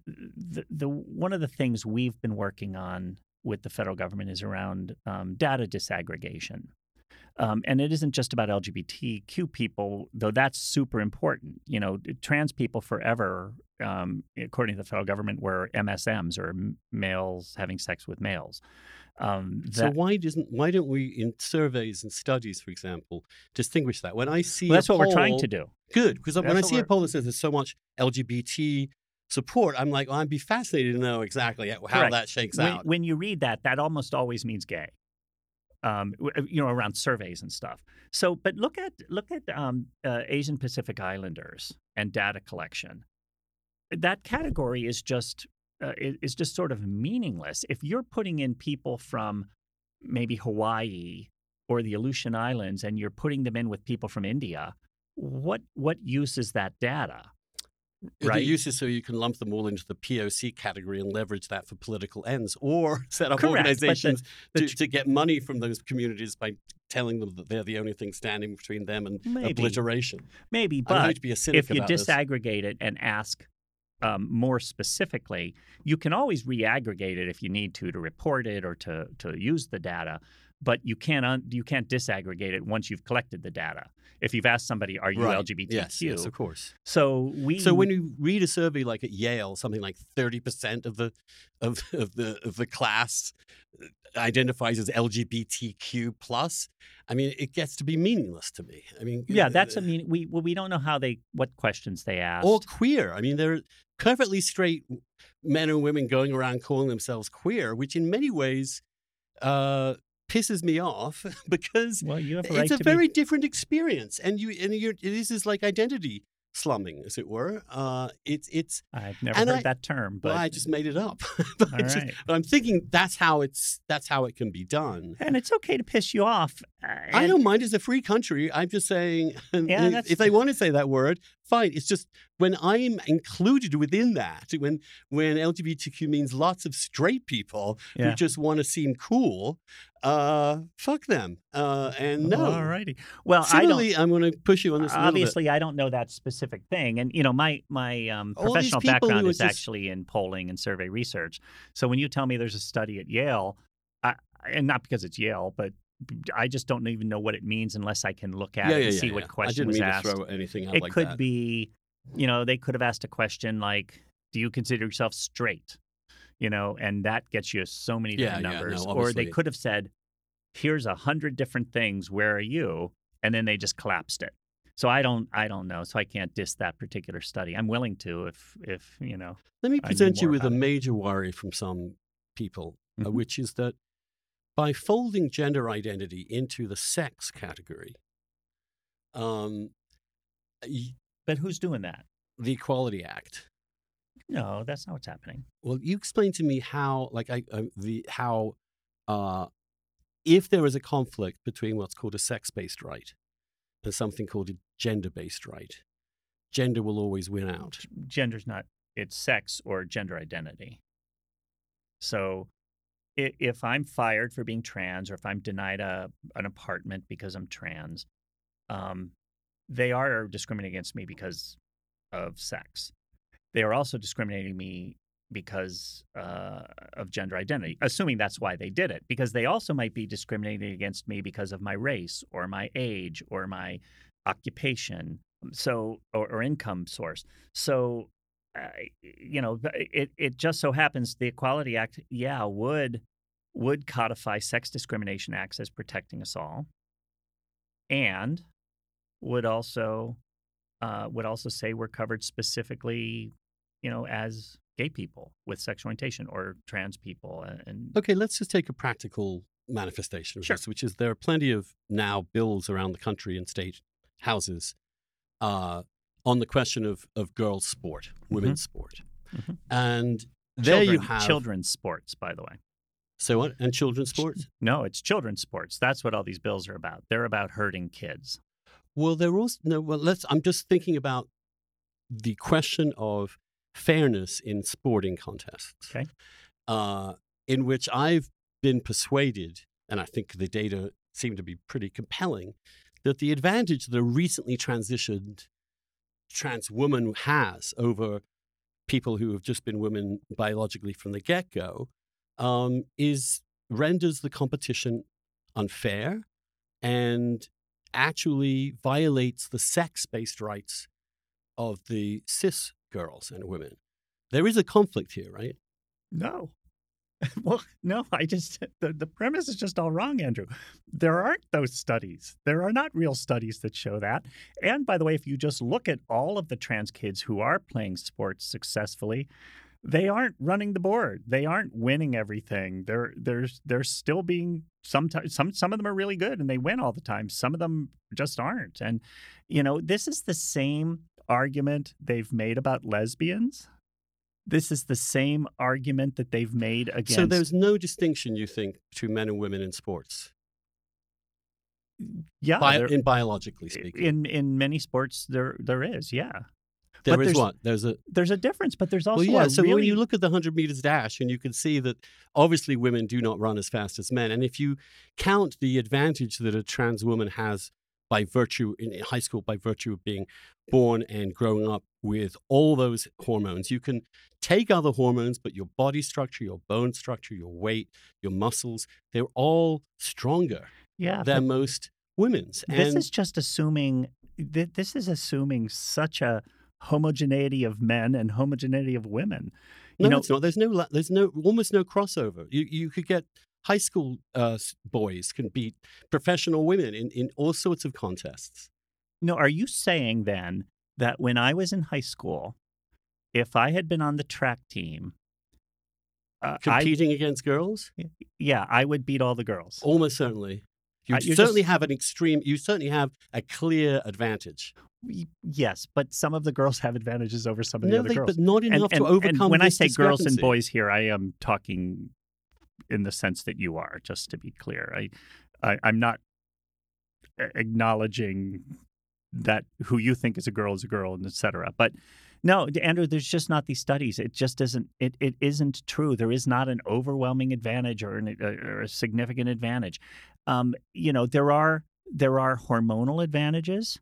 the, the one of the things we've been working on with the federal government is around um, data disaggregation. Um, and it isn't just about LGBTQ people, though that's super important. You know, trans people forever, um, according to the federal government, were MSMs or males having sex with males. Um, so why doesn't why don't we in surveys and studies, for example, distinguish that? When I see well, that's what we're trying to do. Good, because when I see a poll that says there's so much LGBT support, I'm like, well, I'd be fascinated to know exactly how Correct. that shakes when, out. when you read that, that almost always means gay. Um, you know, around surveys and stuff. So, but look at look at um, uh, Asian Pacific Islanders and data collection. That category is just uh, is, is just sort of meaningless. If you're putting in people from maybe Hawaii or the Aleutian Islands and you're putting them in with people from India, what what use is that data? The right? use is so you can lump them all into the POC category and leverage that for political ends, or set up Correct, but the- organizations the to, to get money from those communities by telling them that they're the only thing standing between them and Maybe. obliteration. Maybe, but be a cynic if you about this. disaggregate it and ask um, more specifically, you can always reaggregate it if you need to to report it or to to use the data. But you can't un- you can't disaggregate it once you've collected the data. If you've asked somebody, "Are you Right. LGBTQ?" Yes, yes, of course. So we So when you read a survey like at Yale, something like thirty percent of the of, of the of the class uh, identifies as LGBTQ plus. I mean, it gets to be meaningless to me. I mean, yeah, that's uh, I mean we well, we don't know how they what questions they ask or queer. I mean, they're perfectly straight men and women going around calling themselves queer, which in many ways uh, pisses me off because well, you have a right it's a very be, different experience, and you and you're this is like identity slumming, as it were. Uh, it's it's I've never heard I- that term, but well, I just made it up. but, just- right. but I'm thinking that's how it's that's how it can be done. and it's okay to piss you off. I don't mind. It's a free country. I'm just saying, Yeah, if- they want to say that word, fine. It's just when I'm included within that, when when LGBTQ means lots of straight people Yeah. who just want to seem cool, uh, fuck them. Uh, and no. All righty. Well, I don't. Similarly, I'm going to push you on this a bit. Obviously, I don't know that specific thing, and you know, my my um, professional background is just- actually in polling and survey research. So when you tell me there's a study at Yale, I, and not because it's Yale, but I just don't even know what it means unless I can look at yeah, it yeah, and yeah, see what question I didn't was mean asked. anything it like could that. be, you know, they could have asked a question like, "Do you consider yourself straight?" You know, and that gets you so many different yeah, no, numbers. or they could have said, "Here's a hundred different things. Where are you?" And then they just collapsed it. So I don't, I don't know. So I can't diss that particular study. I'm willing to, if, if you know. Let me present you with a about it. major worry from some people, uh, Mhm. which is that by folding gender identity into the sex category, um, But who's doing that? the Equality Act. No, that's not what's happening. Well, you explain to me how, like, I um, the how, uh, if there is a conflict between what's called a sex-based right and something called a gender-based right, gender will always win out. gender's not it's sex or gender identity. So if I'm fired for being trans or if I'm denied a an apartment because I'm trans, um, they are discriminating against me because of sex. They are also discriminating me because uh, of gender identity, assuming that's why they did it. Because they also might be discriminating against me because of my race or my age or my occupation, so or, or income source. So, you know, it it just so happens the Equality Act, yeah, would would codify sex discrimination acts as protecting us all, and would also uh, would also say we're covered specifically, you know, as gay people with sexual orientation or trans people, and, and Okay, let's just take a practical manifestation of Sure. this, which is there are plenty of now bills around the country and state houses uh, on the question of, of girls' sport, women's sport. Mhm. And there children, you have children's sports, by the way. So what? And children's sports? No, it's children's sports. That's what all these bills are about. They're about hurting kids. Well, there also no. Well, let's. I'm just thinking about the question of fairness in sporting contests. Okay. Uh, in which I've been persuaded, and I think the data seem to be pretty compelling, that the advantage that a recently transitioned trans woman has over people who have just been women biologically from the get go um, is renders the competition unfair and actually violates the sex based rights of the cis girls and women. There is a conflict here, right? No. well, no, I just, the, the premise is just all wrong, Andrew. There aren't those studies. There are not real studies that show that. And by the way, if you just look at all of the trans kids who are playing sports successfully, they aren't running the board. They aren't winning everything. They're they're they're still being sometimes some some of them are really good and they win all the time. Some of them just aren't. And you know, this is the same argument they've made about lesbians. This is the same argument that they've made against So there's no distinction, you think, between men and women in sports, yeah, Bi- there- in biologically speaking. in in many sports there there is, yeah. There but is there's- what? There's a There's a difference, but there's also well, yeah. So really when you look at the hundred meters dash, and you can see that obviously women do not run as fast as men, and if you count the advantage that a trans woman has by virtue in high school by virtue of being born and growing up with all those hormones. You can take other hormones, but your body structure, your bone structure, your weight, your muscles, they're all stronger Yeah. than most women's. this And is just assuming th- this is assuming such a homogeneity of men and homogeneity of women. no, you know- it's not. There's no, there's no, almost no crossover. You, you could get high school uh, boys can beat professional women in, in all sorts of contests. No, are you saying then that when I was in high school, if I had been on the track team, uh, I, Competing against girls, yeah, I would beat all the girls. almost certainly. You Uh, certainly just- have an extreme. You certainly have a clear advantage. Yes, but some of the girls have advantages over some of the No, other they, girls. but not enough to overcome. when I say girls and boys here, I am talking in the sense that you are. Just to be clear, I, I I'm not acknowledging that who you think is a girl is a girl, and etc. But no, Andrew, there's just not these studies. It just isn't. It it isn't true. There is not an overwhelming advantage or, an, or a significant advantage. Um, you know, there are there are hormonal advantages.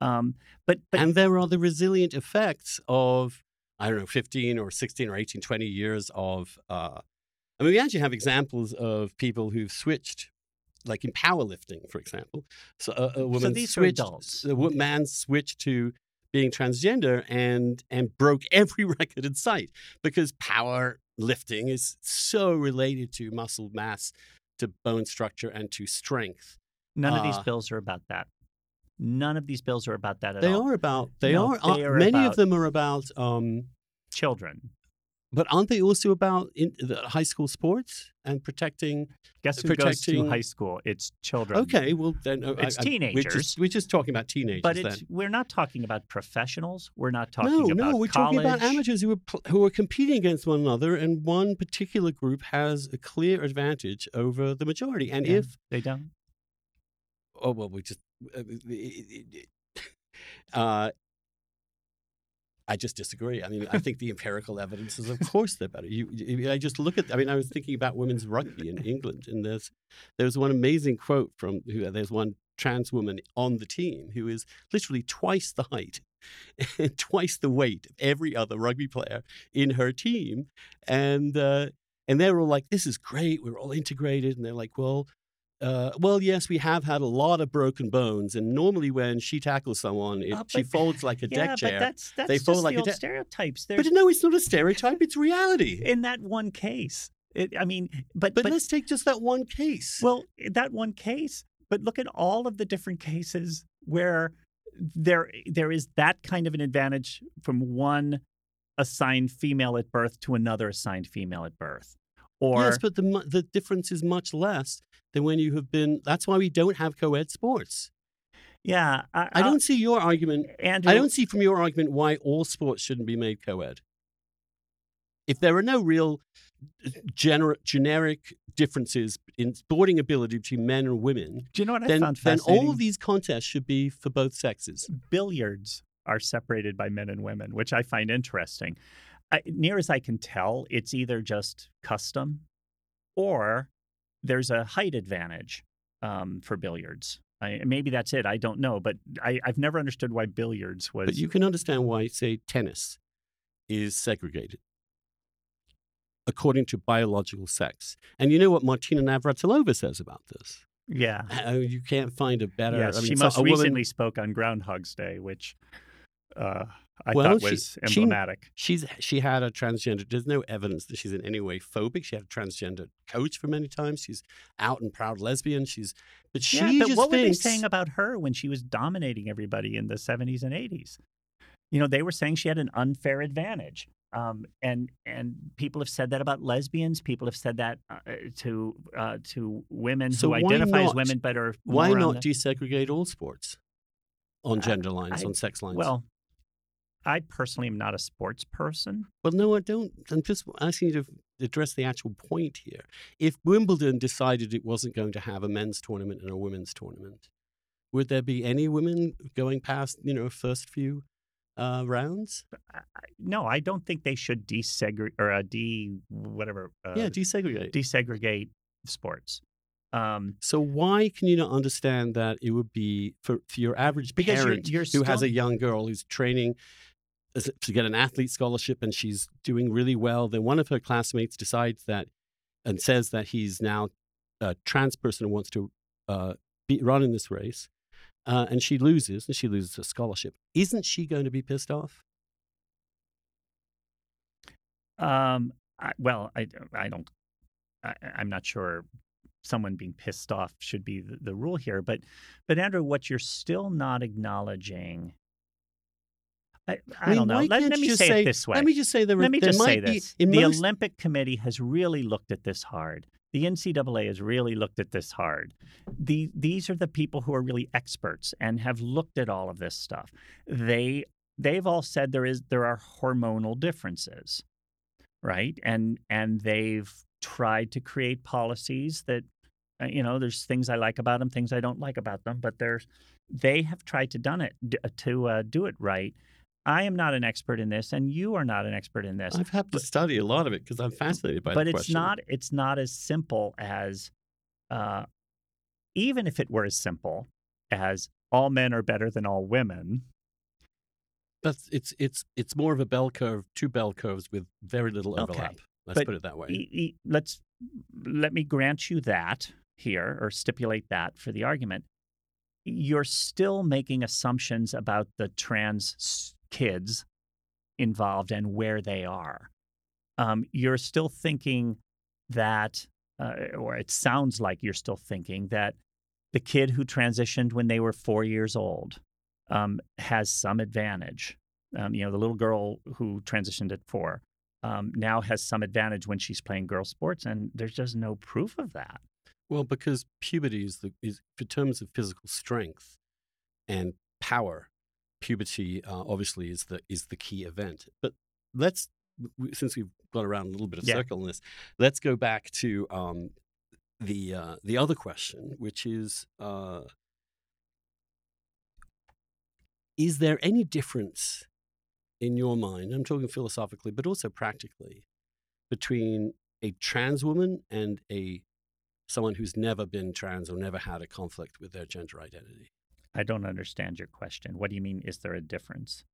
Um, but but and there are the resilient effects of I don't know, 15 or 16 or 18, 20 years of. Uh, I mean, we actually have examples of people who've switched, like in powerlifting, for example. So a, a woman these are switched, adults. a man switched to being transgender and and broke every record in sight because power lifting is so related to muscle mass, to bone structure, and to strength. None of these Uh, bills are about that. None of these bills are about that at They all. They are about. They No, are. they uh, are many about- of them are about. Um, Children. But aren't they also about in the high school sports and protecting? Guess who goes Protecting- to high school? It's children. Okay, well then uh, It's I- I- We're teenagers. just, we're just talking about teenagers. But we're not talking about professionals. We're not talking no, about no, we're college. talking about amateurs who are who are competing against one another, and one particular group has a clear advantage over the majority. And Yeah, if they don't. oh well, we just uh, uh, I just disagree. I mean, I think the empirical evidence is, of course, they're better. You, you- I just look at. I mean, I was thinking about women's rugby in England, and there's there's one amazing quote from there's one trans woman on the team who is literally twice the height and twice the weight of every other rugby player in her team, and uh, and they're all like, "This is great. We're all integrated," and they're like, "Well." Uh, well, yes, we have had a lot of broken bones, and normally when she tackles someone, it, Uh, she folds like a yeah, deck chair. but that's that's They just fold like the a old de- stereotypes. There's But no, it's not a stereotype; it's reality. in that one case. It, I mean, but but, but let's take just that one case. Well, that one case, but look at all of the different cases where there there is that kind of an advantage from one assigned female at birth to another assigned female at birth. Or yes, but the the difference is much less than when you have been. That's why we don't have co-ed sports. yeah, I, I don't see your argument. Andrew, I don't see from your argument why all sports shouldn't be made co-ed. If there are no real uh, gener- generic differences in sporting ability between men and women, Do you know what I then, found then all of these contests should be for both sexes. billiards are separated by men and women, which I find interesting. I, near as I can tell, it's either just custom or there's a height advantage um, for billiards. I, maybe that's it. I don't know, but I, I've never understood why billiards was. But you can understand why, say, tennis is segregated according to biological sex. And you know what Martina Navratilova says about this? yeah. Uh, you can't find a better. Yes, I mean, she so- most woman- recently spoke on Groundhog's Day, which uh, I Well, thought she- was she- emblematic. She's she had a transgender. There's no evidence that she's in any way phobic. She had a transgender coach for many times. She's out and proud lesbian. She's but she yeah, but just what were they saying about her when she was dominating everybody in the 70s and 80s? You know, they were saying she had an unfair advantage. Um, and and people have said that about lesbians. People have said that uh, to uh, to women So who why identify as women, but are why more on not the- desegregate all sports on gender lines, I- on sex lines? well, I personally am not a sports person. Well, no, I don't. I'm just asking you to address the actual point here. If Wimbledon decided it wasn't going to have a men's tournament and a women's tournament, would there be any women going past, you know, first few uh, rounds? I- no, I don't think they should desegregate or uh, de whatever. Uh, yeah, desegregate. desegregate sports. Um, So why can you not understand that it would be for, for your average Because you're- parent you're who has a young girl who's training to get an athlete scholarship and she's doing really well, then one of her classmates decides that and says that he's now a trans person and wants to uh, be, run in this race, uh, and she loses and she loses a scholarship. Isn't she going to be pissed off? Um, I, well, I, I don't, I, I'm not sure someone being pissed off should be the, the rule here. But, but Andrew, what you're still not acknowledging, I, I, don't know. Let, let me just say, say- it this way. Let me just say there, Let me just say be this: the most Olympic Committee has really looked at this hard. The NCAA has really looked at this hard. The, these are the people who are really experts and have looked at all of this stuff. They they've all said there is there are hormonal differences, right? And and they've tried to create policies that uh, you know there's things I like about them, things I don't like about them, but there's they have tried to done it to uh, do it right. I am not an expert in this, and you are not an expert in this I've had to study a lot of it because I'm fascinated by but it's question. not it's not as simple as uh, even if it were as simple as all men are better than all women That's it's it's it's more of a bell curve, two bell curves with very little Okay, overlap. Let's but put it that way. e- e- let's let me grant you that here or stipulate that for the argument you're still making assumptions about the trans kids involved and where they are um, you're still thinking that uh, or it sounds like you're still thinking that the kid who transitioned when they were four years old um, has some advantage um, you know the little girl who transitioned at four um, now has some advantage when she's playing girl sports, and there's just no proof of that. Well, because puberty is the is in terms of physical strength and power, puberty uh, obviously is the is the key event. But let's since we've got around a little bit of Yeah. circle in this, let's go back to um, the uh, the other question, which is. Uh, is there any difference in your mind? I'm talking philosophically, but also practically, between a trans woman and a someone who's never been trans or never had a conflict with their gender identity. I don't understand your question. What do you mean? Is there a difference?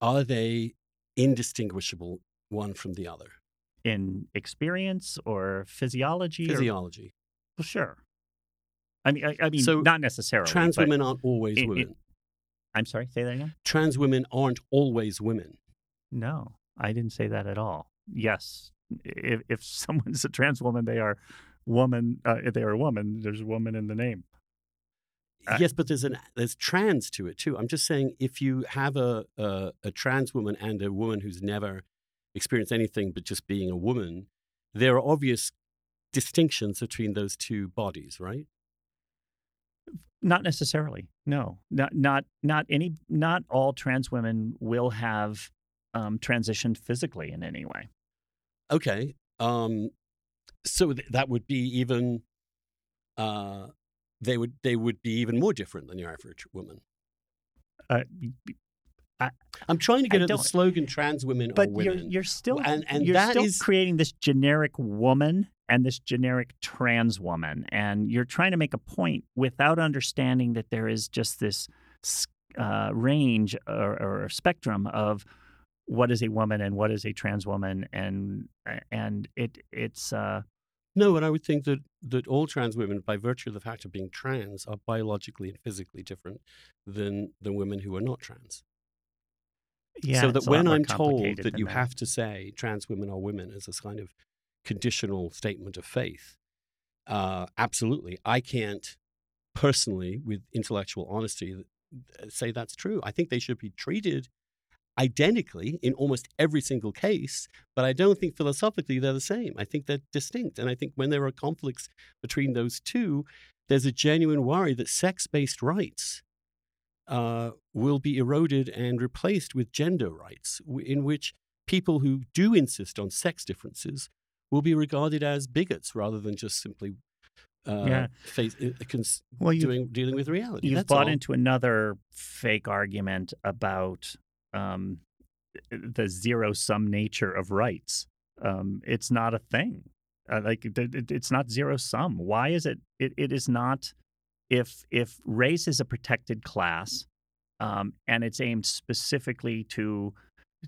Are they indistinguishable one from the other? in experience or physiology? or- Physiology. well, sure. I mean, I, I mean, So, not necessarily. Trans women aren't always it- it- women. I'm sorry. Say that again. Trans women aren't always women. No, I didn't say that at all. Yes, if if someone's a trans woman, they are woman. Uh, if they are a woman, there's a woman in the name. Yes, but there's an there's trans to it too. I'm just saying if you have a, a a trans woman and a woman who's never experienced anything but just being a woman, there are obvious distinctions between those two bodies, right? Not necessarily. No, not not not any. Not all trans women will have um, transitioned physically in any way. Okay. Um, so th- that would be even. Uh, they would they would be even more different than your average woman. Uh, I'm trying to get I at the slogan "trans women but are you're you're still And- and you're still is- creating this generic woman and this generic trans woman, and you're trying to make a point without understanding that there is just this uh, range or, or spectrum of what is a woman and what is a trans woman, and and it it's uh, no, and I would think that that all trans women, by virtue of the fact of being trans, are biologically and physically different than than women who are not trans. yeah. so that it's a lot when I'm told that you have to say trans women are women as a kind of conditional statement of faith, uh, absolutely, I can't personally, with intellectual honesty, say that's true. I think they should be treated identically in almost every single case, but I don't think philosophically they're the same. I think they're distinct. And I think when there are conflicts between those two, there's a genuine worry that sex based rights uh, will be eroded and replaced with gender rights, in which people who do insist on sex differences will be regarded as bigots rather than just simply uh, Yeah. face, uh, cons- Well, you doing, dealing with reality. You've That's bought all. into another fake argument about um, the zero sum nature of rights. Um, it's not a thing. Uh, like it, it, it's not zero sum. Why is it, it? It is not. If if race is a protected class, um, and it's aimed specifically to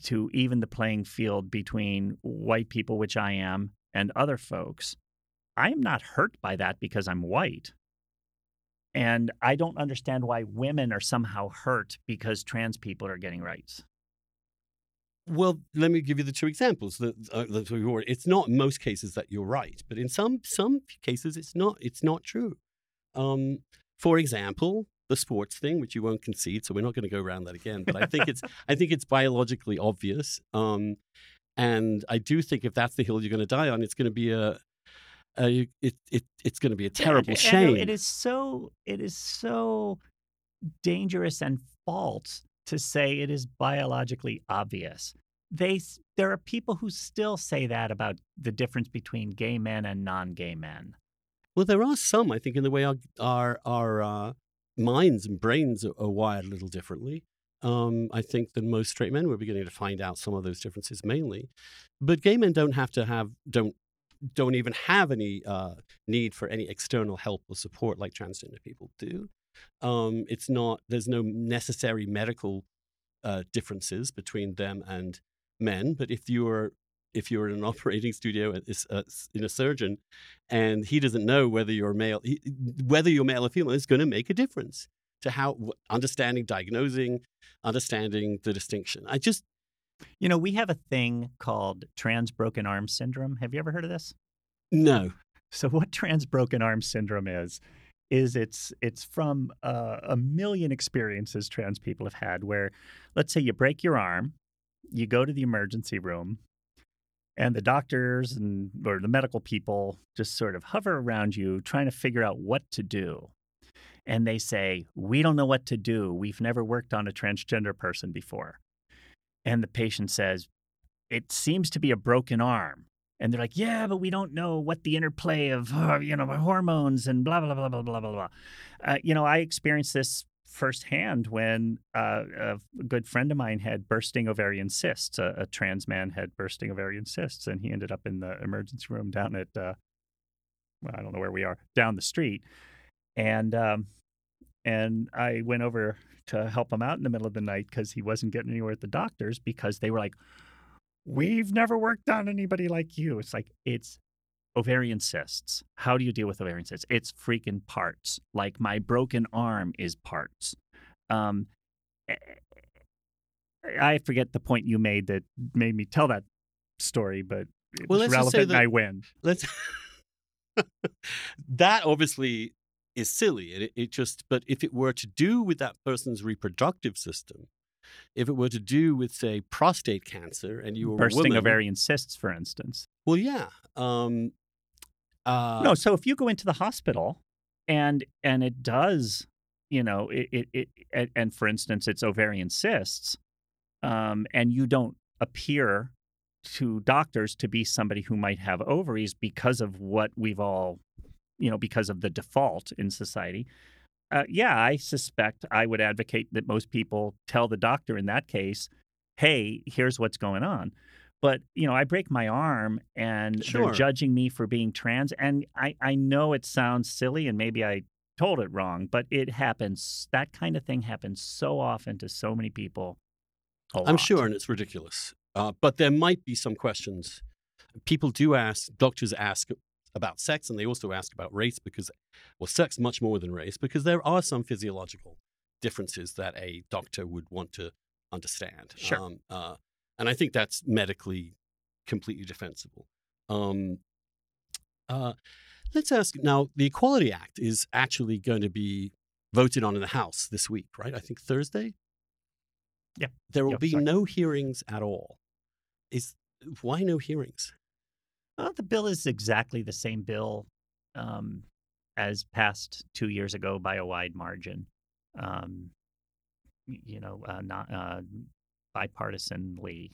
to even the playing field between white people, which I am, and other folks, I am not hurt by that because I'm white. And I don't understand why women are somehow hurt because trans people are getting rights. Well, let me give you the two examples. That, uh, that it's not in most cases that you're right, but in some some cases it's not. It's not true. Um, for example, the sports thing, which you won't concede, so we're not going to go around that again. But I think it's I think it's biologically obvious, um, and I do think if that's the hill you're going to die on, it's going to be a, a it, it it's going to be a terrible shame. It is so it is so dangerous and false to say it is biologically obvious. They there are people who still say that about the difference between gay men and non-gay men. Well, there are some, I think, in the way our our, our uh, minds and brains are, are, wired a little differently. Um, I think than most straight men. We're beginning to find out some of those differences mainly, but gay men don't have to have don't don't even have any uh, need for any external help or support like transgender people do. Um, it's not, there's no necessary medical uh, differences between them and men. But if you're if you're in an operating studio uh, in a surgeon and he doesn't know whether you're male he, whether you're male or female is going to make a difference to how understanding diagnosing understanding the distinction i just you know we have a thing called trans broken arm syndrome. Have you ever heard of this? No. So what trans broken arm syndrome is is it's it's from uh, a million experiences trans people have had where let's say you break your arm you go to the emergency room and the doctors and or the medical people just sort of hover around you trying to figure out what to do. And they say we don't know what to do. We've never worked on a transgender person before and the patient says it seems to be a broken arm and they're like, yeah, but we don't know what the interplay of uh, you know my hormones and blah blah blah blah blah blah blah. Uh, you know, I experienced this firsthand when uh, a good friend of mine had bursting ovarian cysts. A, a, trans man had bursting ovarian cysts, and he ended up in the emergency room down at uh, well, I don't know where we are down the street, and um, and I went over to help him out in the middle of the night because he wasn't getting anywhere at the doctor's because they were like we've never worked on anybody like you. It's like, it's ovarian cysts. How do you deal with ovarian cysts? It's freaking parts. Like my broken arm is parts. Um, eh, I forget the point you made that made me tell that story, but it's well, relevant that, and I win. Let's. that obviously is silly. It, it just, but if it were to do with that person's reproductive system, if it were to do with, say, prostate cancer and you were bursting woman, ovarian cysts, for instance. Well, yeah. Um, uh, no, so if you go into the hospital and and it does, you know, it, it, it and for instance, it's ovarian cysts, um, and you don't appear to doctors to be somebody who might have ovaries because of what we've all, you know, because of the default in society, uh, yeah, I suspect I would advocate that most people tell the doctor in that case, hey, here's what's going on. But, you know, I break my arm and sure. they're judging me for being trans. And I, I know it sounds silly and maybe I told it wrong, but it happens. That kind of thing happens so often to so many people. I'm sure, and it's ridiculous. Uh, but there might be some questions. People do ask, doctors ask about sex and they also ask about race because, well, sex much more than race because there are some physiological differences that a doctor would want to understand. Sure. Um, uh, and I think that's medically completely defensible. Um, uh, let's ask now the Equality Act is actually going to be voted on in the House this week, right? I think Thursday. Yeah. There will be sorry. no hearings at all. Is why no hearings? Well, the bill is exactly the same bill um, as passed two years ago by a wide margin. Um, you know, uh, not uh, bipartisanly.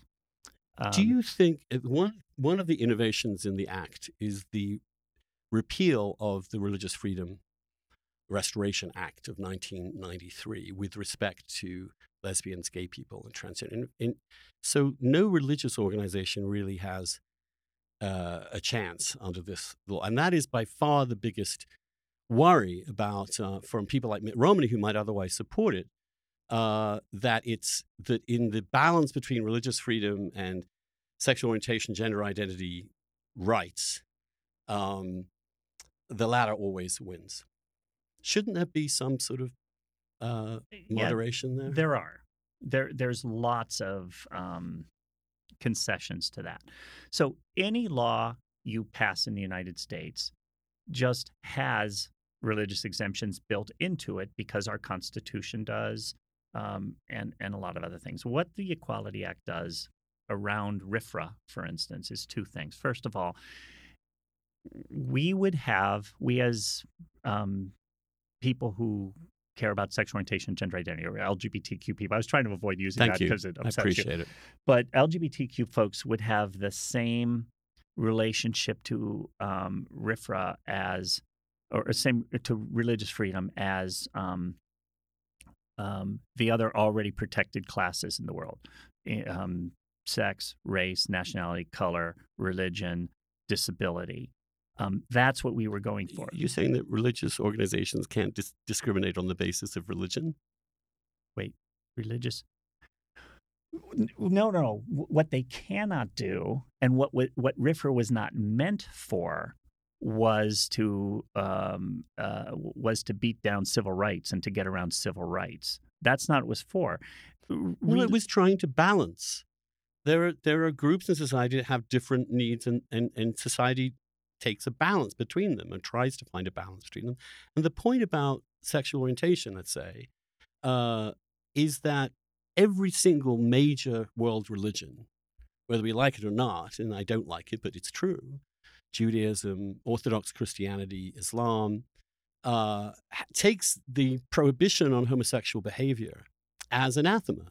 Um, Do you think one one of the innovations in the act is the repeal of the Religious Freedom Restoration Act of 1993 with respect to lesbians, gay people, and transgender? And, and so, no religious organization really has uh, a chance under this law. And that is by far the biggest worry about uh, from people like Mitt Romney, who might otherwise support it, uh, that it's that in the balance between religious freedom and sexual orientation, gender identity rights, um, the latter always wins. Shouldn't there be some sort of uh, moderation yeah, there? There are. There, there's lots of um, concessions to that. So any law you pass in the United States just has religious exemptions built into it because our Constitution does, um, and and a lot of other things. What the Equality Act does around RFRA, for instance, is two things. First of all, we would have we as um, people who care about sexual orientation, gender identity, or LGBTQ people. I was trying to avoid using Thank that because it upsets I appreciate you. it. But LGBTQ folks would have the same relationship to um, RFRA as, or same to religious freedom as um, um, the other already protected classes in the world: um, sex, race, nationality, color, religion, disability. Um, that's what we were going for. You're saying that religious organizations can't dis- discriminate on the basis of religion? Wait, religious? No, no, no. What they cannot do, and what what, what RFRA was not meant for, was to um, uh, was to beat down civil rights and to get around civil rights. That's not what it was for. Well, it was trying to balance. There are there are groups in society that have different needs, and, and, and society takes a balance between them and tries to find a balance between them. And the point about sexual orientation, let's say, uh, is that every single major world religion, whether we like it or not, and I don't like it, but it's true, Judaism, Orthodox Christianity, Islam, uh, takes the prohibition on homosexual behavior as anathema.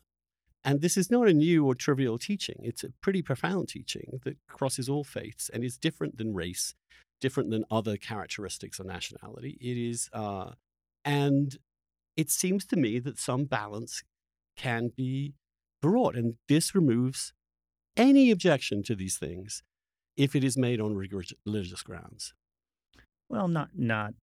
And this is not a new or trivial teaching. It's a pretty profound teaching that crosses all faiths and is different than race, different than other characteristics of nationality. It is, uh, and it seems to me that some balance can be brought. And this removes any objection to these things if it is made on religious grounds. Well, not not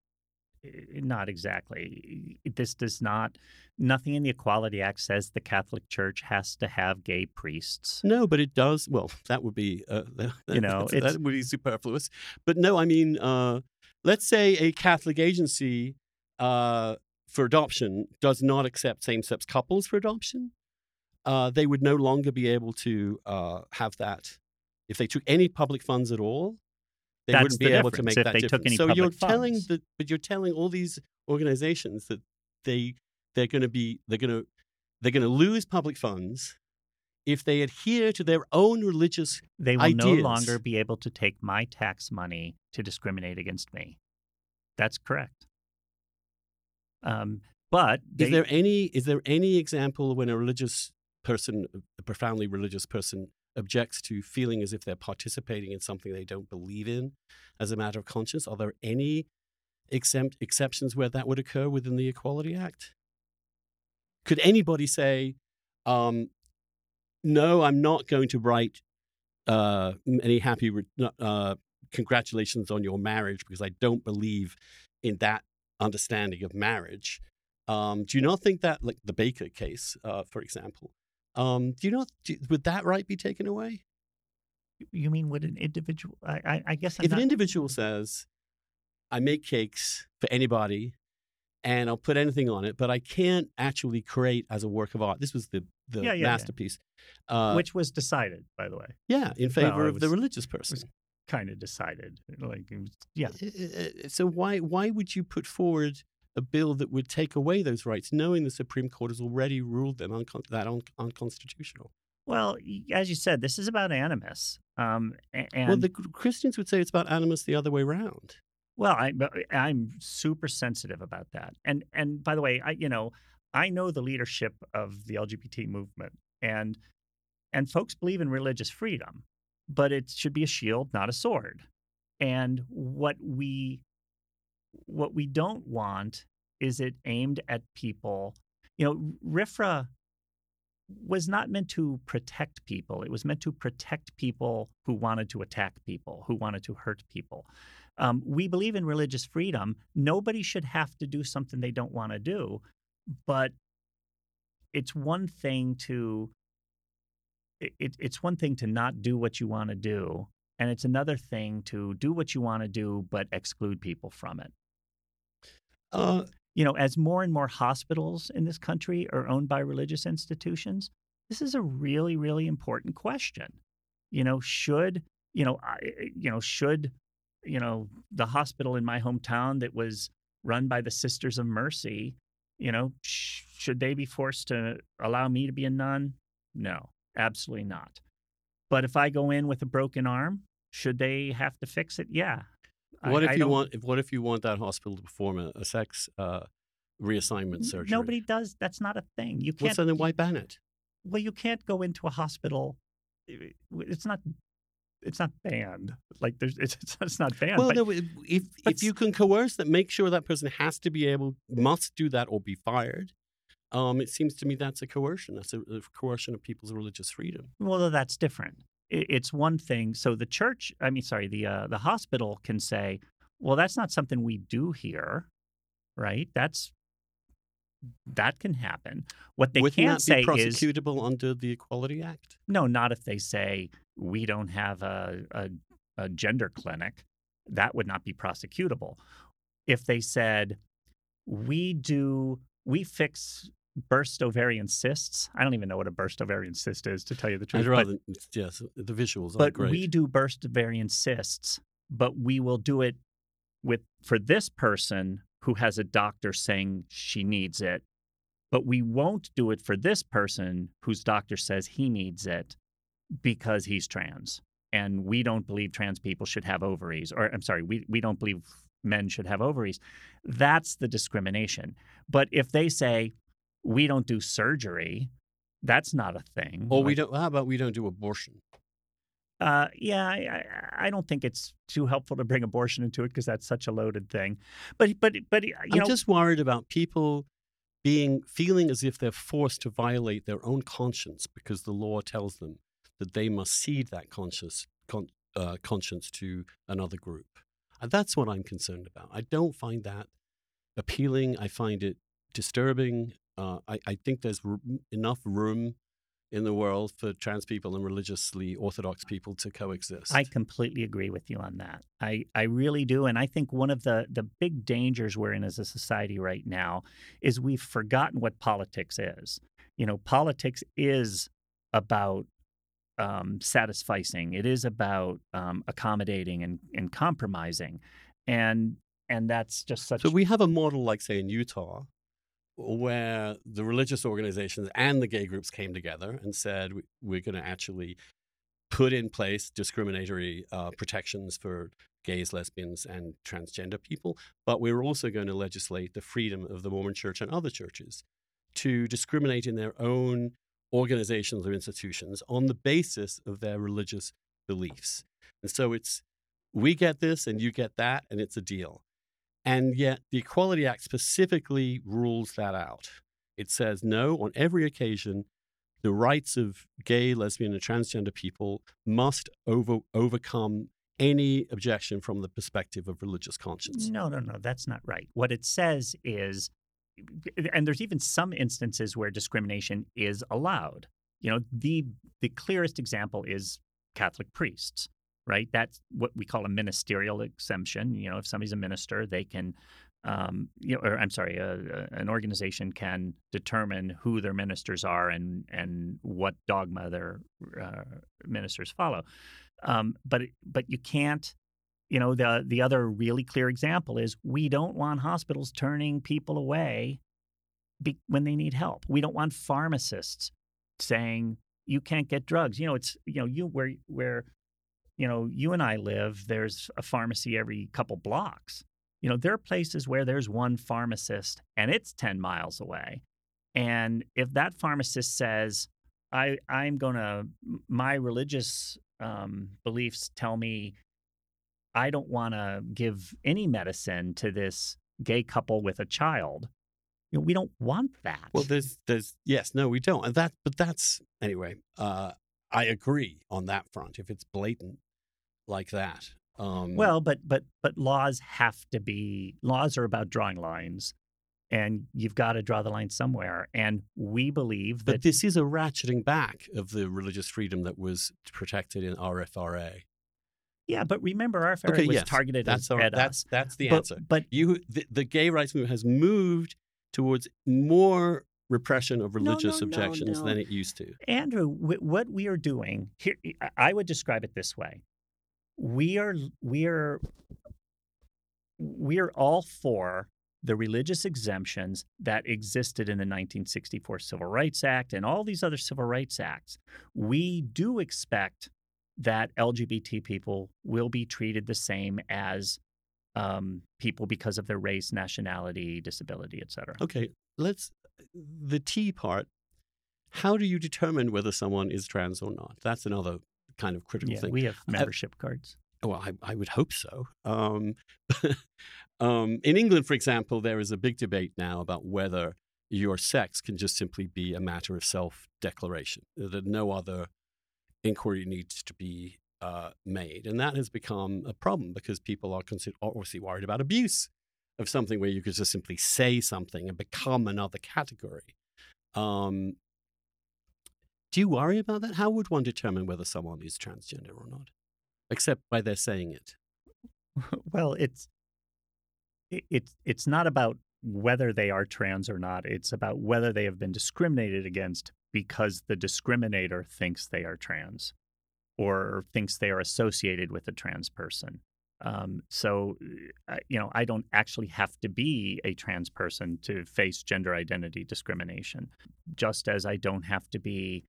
not exactly. This does not. Nothing in the Equality Act says the Catholic Church has to have gay priests. No, but it does. Well, that would be, uh, that, you know, that would be superfluous. But no, I mean, uh, let's say a Catholic agency uh, for adoption does not accept same-sex couples for adoption. Uh, they would no longer be able to uh, have that if they took any public funds at all they That's wouldn't be able to make if that they difference. Took any so you're funds. telling the, but you're telling all these organizations that they they're going to be they're going to they're going to lose public funds if they adhere to their own religious they will ideas. no longer be able to take my tax money to discriminate against me. That's correct. Um, but they, is there any is there any example when a religious person, a profoundly religious person, objects to feeling as if they're participating in something they don't believe in as a matter of conscience? Are there any exempt exceptions where that would occur within the Equality Act? Could anybody say, um, no, I'm not going to write uh, any happy uh, congratulations on your marriage because I don't believe in that understanding of marriage? Um, do you not think that, like the Baker case, uh, for example, um, do you know? Do, would that right be taken away? You mean would an individual? I, I, I guess I'm if not... an individual says, "I make cakes for anybody, and I'll put anything on it, but I can't actually create as a work of art." This was the the yeah, yeah, masterpiece, yeah. Uh, which was decided, by the way. Yeah, in favor well, of was, the religious person. Kind of decided, like yeah. So why why would you put forward? A bill that would take away those rights, knowing the Supreme Court has already ruled them uncon- that un- unconstitutional. Well, as you said, this is about animus. Um, and well, the Christians would say it's about animus the other way around. Well, I, I'm super sensitive about that. And and by the way, I you know I know the leadership of the LGBT movement, and and folks believe in religious freedom, but it should be a shield, not a sword. And what we what we don't want is it aimed at people. You know, RFRA was not meant to protect people. It was meant to protect people who wanted to attack people, who wanted to hurt people. Um, we believe in religious freedom. Nobody should have to do something they don't want to do, but it's one thing to it, it's one thing to not do what you want to do, and it's another thing to do what you want to do but exclude people from it. Uh, you know, as more and more hospitals in this country are owned by religious institutions, this is a really, really important question. You know, should you know, I, you know, should you know the hospital in my hometown that was run by the Sisters of Mercy, you know, sh- should they be forced to allow me to be a nun? No, absolutely not. But if I go in with a broken arm, should they have to fix it? Yeah, what I, if I you want? What if you want that hospital to perform a, a sex uh, reassignment surgery? Nobody does. That's not a thing. You can't. Well, so then why ban it? Well, you can't go into a hospital. It's not. It's not banned. Like there's, it's, it's not banned. Well, but, no, if if you can coerce that, make sure that person has to be able, must do that or be fired. Um, it seems to me that's a coercion. That's a, a coercion of people's religious freedom. Well, that's different it's one thing. So the church, I mean, sorry, the uh, the hospital can say, well, that's not something we do here, right? That's that can happen. What they Wouldn't can't say is prosecutable under the Equality Act. No, not if they say we don't have a, a, a gender clinic. That would not be prosecutable. If they said we do we fix burst ovarian cysts. I don't even know what a burst ovarian cyst is, to tell you the truth. I'd yes, the visuals but great. we do burst ovarian cysts, but we will do it with for this person who has a doctor saying she needs it, but we won't do it for this person whose doctor says he needs it because he's trans. And we don't believe trans people should have ovaries, or I'm sorry, we, we don't believe men should have ovaries. That's the discrimination. But if they say, we don't do surgery. That's not a thing. Or like, we don't. How about we don't do abortion? Uh, yeah, I, I, don't think it's too helpful to bring abortion into it because that's such a loaded thing. But but but you I'm know, just worried about people being feeling as if they're forced to violate their own conscience because the law tells them that they must cede that conscience con, uh, conscience to another group. And that's what I'm concerned about. I don't find that appealing. I find it disturbing. Uh, I, I, think there's r- enough room in the world for trans people and religiously orthodox people to coexist. I completely agree with you on that. I, I really do. And I think one of the, the big dangers we're in as a society right now is we've forgotten what politics is. You know, politics is about um, satisficing, it is about um, accommodating and, and compromising. And and that's just such. So we have a model like, say, in Utah, where the religious organizations and the gay groups came together and said we're going to actually put in place discriminatory uh, protections for gays, lesbians, and transgender people, but we're also going to legislate the freedom of the Mormon Church and other churches to discriminate in their own organizations or institutions on the basis of their religious beliefs. And so it's we get this and you get that, and it's a deal. And yet, the Equality Act specifically rules that out. It says no, on every occasion, the rights of gay, lesbian, and transgender people must over, overcome any objection from the perspective of religious conscience. No, no, no, that's not right. What it says is, and there's even some instances where discrimination is allowed. You know, the the clearest example is Catholic priests right? That's what we call a ministerial exemption. You know, if somebody's a minister, they can, um, you know, or I'm sorry, a, a, an organization can determine who their ministers are and and what dogma their uh, ministers follow. Um, but but you can't. You know, the the other really clear example is we don't want hospitals turning people away be, when they need help. We don't want pharmacists saying you can't get drugs. You know, it's you know you where where you know, you and I live, there's a pharmacy every couple blocks. You know, there are places where there's one pharmacist and it's 10 miles away. And if that pharmacist says, I, I'm going to, my religious um, beliefs tell me I don't want to give any medicine to this gay couple with a child, You know, we don't want that. Well, there's, there's, yes, no, we don't. And that, but that's, anyway, uh, I agree on that front. If it's blatant like that. Um, well, but but but laws have to be laws are about drawing lines, and you've got to draw the line somewhere. And we believe that but this is a ratcheting back of the religious freedom that was protected in RFRA. yeah. But remember, RFRA Okay, was yes, targeted That's at, our, at that's us. that's the but, answer. But You, the, the gay rights movement has moved towards more repression of religious no, no, objections no. than it used to. Andrew, wh- what we are doing here, I would describe it this way: we are we are we are all for the religious exemptions that existed in the 1964 Civil Rights Act and all these other civil rights acts. We do expect that LGBT people will be treated the same as um, people because of their race, nationality, disability, et cetera. Okay, let's the T part. How do you determine whether someone is trans or not? That's another kind of critical Yeah, thing. we have membership cards. Well, I, I would hope so. Um, um, in England, for example, there is a big debate now about whether your sex can just simply be a matter of self declaration, that no other inquiry needs to be uh, made. And that has become a problem because people are consider- obviously worried about abuse of something where you could just simply say something and become another category. Um, do you worry about that? How would one determine whether someone is transgender or not? Except by their saying it. well, it's it, it's it's not about whether they are trans or not. It's about whether they have been discriminated against because the discriminator thinks they are trans or thinks they are associated with a trans person. Um, so, uh, you know, I don't actually have to be a trans person to face gender identity discrimination, just as I don't have to be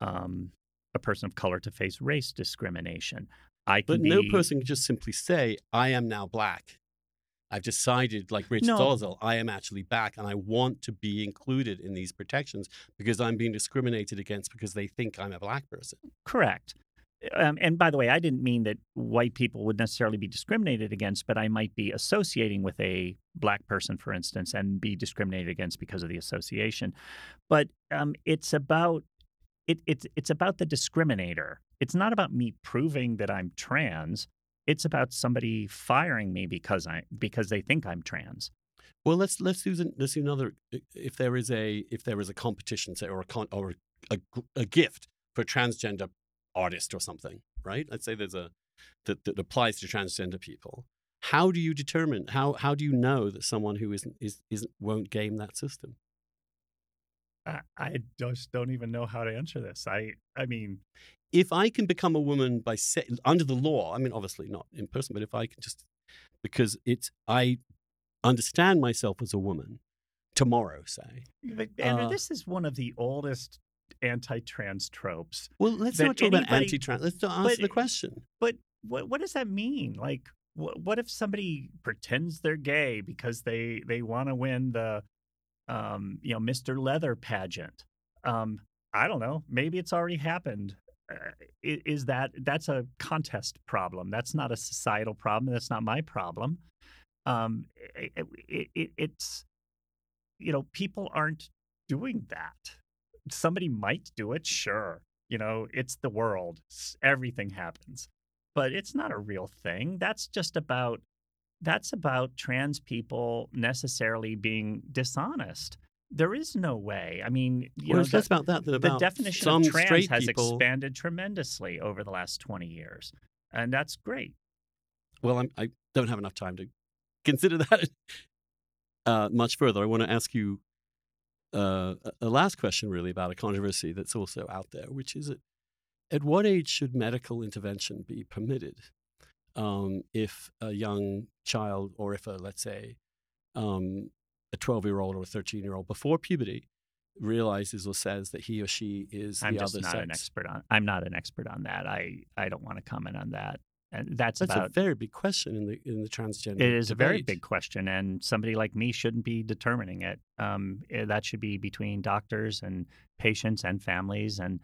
um, a person of color to face race discrimination. I can But no person can just simply say, I am now black. I've decided, like Richard No. I am actually black and I want to be included in these protections because I'm being discriminated against because they think I'm a black person. Correct. Um, and by the way, I didn't mean that white people would necessarily be discriminated against, but I might be associating with a black person, for instance, and be discriminated against because of the association. But um, it's about it, it's it's about the discriminator. It's not about me proving that I'm trans. It's about somebody firing me because I because they think I'm trans. Well, let's let's use the- let's use another. If there is a if there is a competition, say, or a con, or a, a gift for a transgender artist or something, right? Let's say there's a that, that applies to transgender people. How do you determine how how do you know that someone who isn't is isn't won't game that system? I, I just don't even know how to answer this. I I mean, if I can become a woman by say, under the law, I mean, obviously not in person, but if I can just because it's I understand myself as a woman tomorrow, say. But Andrew, Uh, this is one of the oldest anti-trans tropes. Well, let's not talk about anti-trans. Let's not but- answer the question. But what what does that mean? Like, what what if somebody pretends they're gay because they they want to win the, um, you know, Mr. Leather pageant? Um, I don't know. Maybe it's already happened. Uh, is that that's a contest problem? That's not a societal problem. That's not my problem. Um, it, it, it, it's you know, people aren't doing that. Somebody might do it, sure. You know, it's the world. Everything happens. But it's not a real thing. That's just about that's about trans people necessarily being dishonest. There is no way. I mean, you well, know, less about that than the definition of trans has people. expanded tremendously over the last 20 years. And that's great. Well, I'm, I don't have enough time to consider that uh, much further. I want to ask you uh, a- last question, really, about a controversy that's also out there, which is at, at what age should medical intervention be permitted um, if a young child, or if a, let's say, um, a 12 year old or a 13 year old before puberty realizes or says that he or she is I'm the just other not sex? an expert on I'm not an expert on that. I I don't want to comment on that. And that's, That's about a very big question in the in the transgender. It is a very big question, and somebody like me shouldn't be determining it. Um, eh, that should be between doctors and patients and families and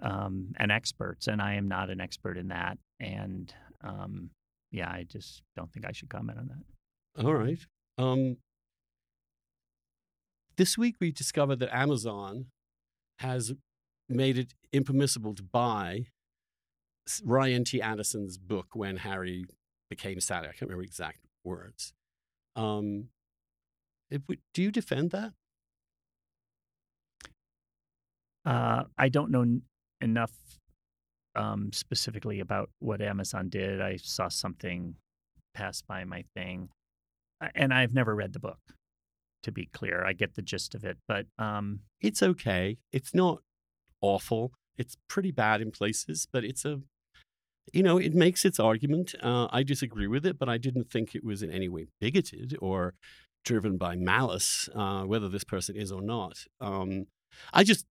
um, and experts. And I am not an expert in that. And um, yeah, I just don't think I should comment on that. All right. Um, this week we discovered that Amazon has made it impermissible to buy Ryan T. Anderson's book when Harry became Sally. I can't remember exact words. Um, it, do you defend that? Uh, I don't know n- enough um, specifically about what Amazon did. I saw something pass by my thing, and I've never read the book. To be clear, I get the gist of it, but um, it's okay. It's not awful. It's pretty bad in places, but it's a, you know, it makes its argument. Uh, I disagree with it, but I didn't think it was in any way bigoted or driven by malice, uh, whether this person is or not. Um, I just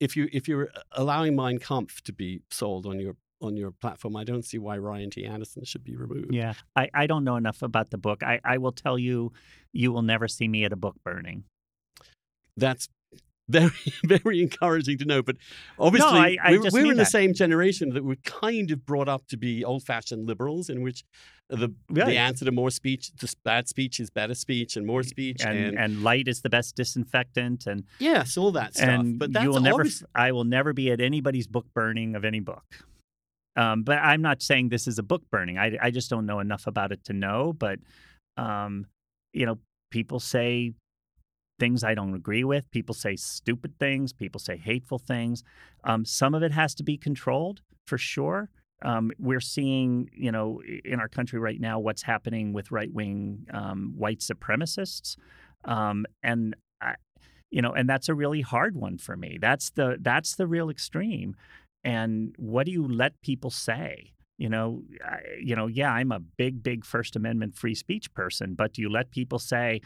if you if you're uh, allowing Mein Kampf to be sold on your on your platform, I don't see why Ryan T. Anderson should be removed. Yeah, I, I don't know enough about the book. I, I will tell you, you will never see me at a book burning. That's very very encouraging to know. But obviously, no, I, I we're, we're in that. the same generation that we're kind of brought up to be old fashioned liberals, in which the the answer to more speech, to bad speech is better speech, and more speech, and, and, and light is the best disinfectant, and yes, all that stuff. And but that's you will never, I will never be at anybody's book burning of any book. Um, but I'm not saying this is a book burning. I I just don't know enough about it to know. But um, you know, people say things I don't agree with. People say stupid things. People say hateful things. Um, some of it has to be controlled for sure. Um, we're seeing, you know, in our country right now, what's happening with right wing um, white supremacists, um, and I, you know, and that's a really hard one for me. That's the that's the real extreme. And what do you let people say? You know, I, you know, yeah, I'm a big, big First Amendment free speech person, but do you let people say,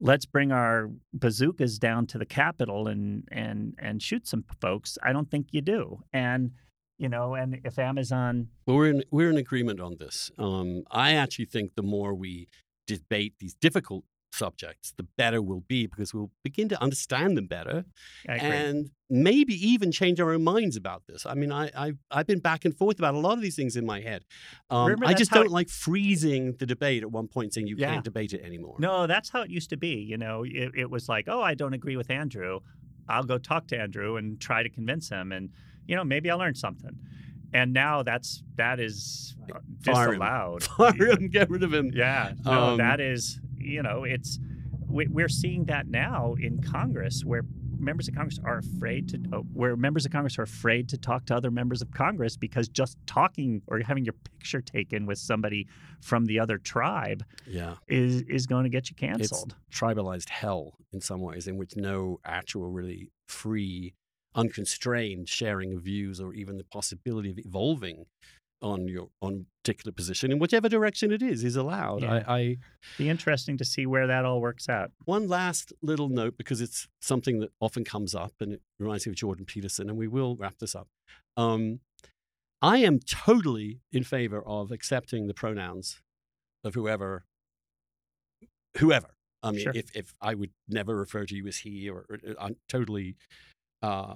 let's bring our bazookas down to the Capitol and and and shoot some folks. I don't think you do. And you know, and if Amazon, well, we're in we're in agreement on this. Um, I actually think the more we debate these difficult subjects, the better we'll be because we'll begin to understand them better and maybe even change our own minds about this. I mean, I, I, I've been back and forth about a lot of these things in my head. Um, I just don't it, like freezing the debate at one point saying you yeah. can't debate it anymore. No, that's how it used to be. You know, it, it was like, oh, I don't agree with Andrew. I'll go talk to Andrew and try to convince him. And, you know, maybe I'll learn something and now that's that is disallowed. Fire him, Fire him get rid of him. Yeah, no, um, that is you know, it's we're seeing that now in Congress where members of Congress are afraid to uh, where members of Congress are afraid to talk to other members of Congress because just talking or having your picture taken with somebody from the other tribe yeah. is is going to get you canceled. It's tribalized hell in some ways in which no actual really free unconstrained sharing of views or even the possibility of evolving on your on particular position in whichever direction it is is allowed. Yeah. I, I be interesting to see where that all works out. One last little note because it's something that often comes up and it reminds me of Jordan Peterson, and we will wrap this up. Um, I am totally in favor of accepting the pronouns of whoever, whoever. I mean, sure. if if I would never refer to you as he, or, or I'm totally. Uh,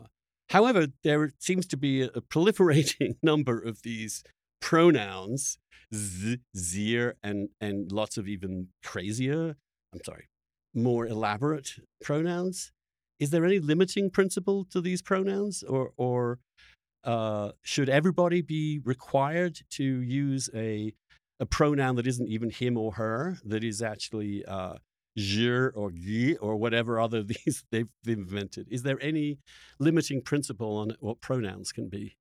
However, there seems to be a, proliferating number of these pronouns, z, zir, and, and lots of even crazier, I'm sorry, more elaborate pronouns. Is there any limiting principle to these pronouns, or, or uh, should everybody be required to use a, a pronoun that isn't even him or her, that is actually uh, je or gi or whatever other these they've invented? Is there any limiting principle on what pronouns can be?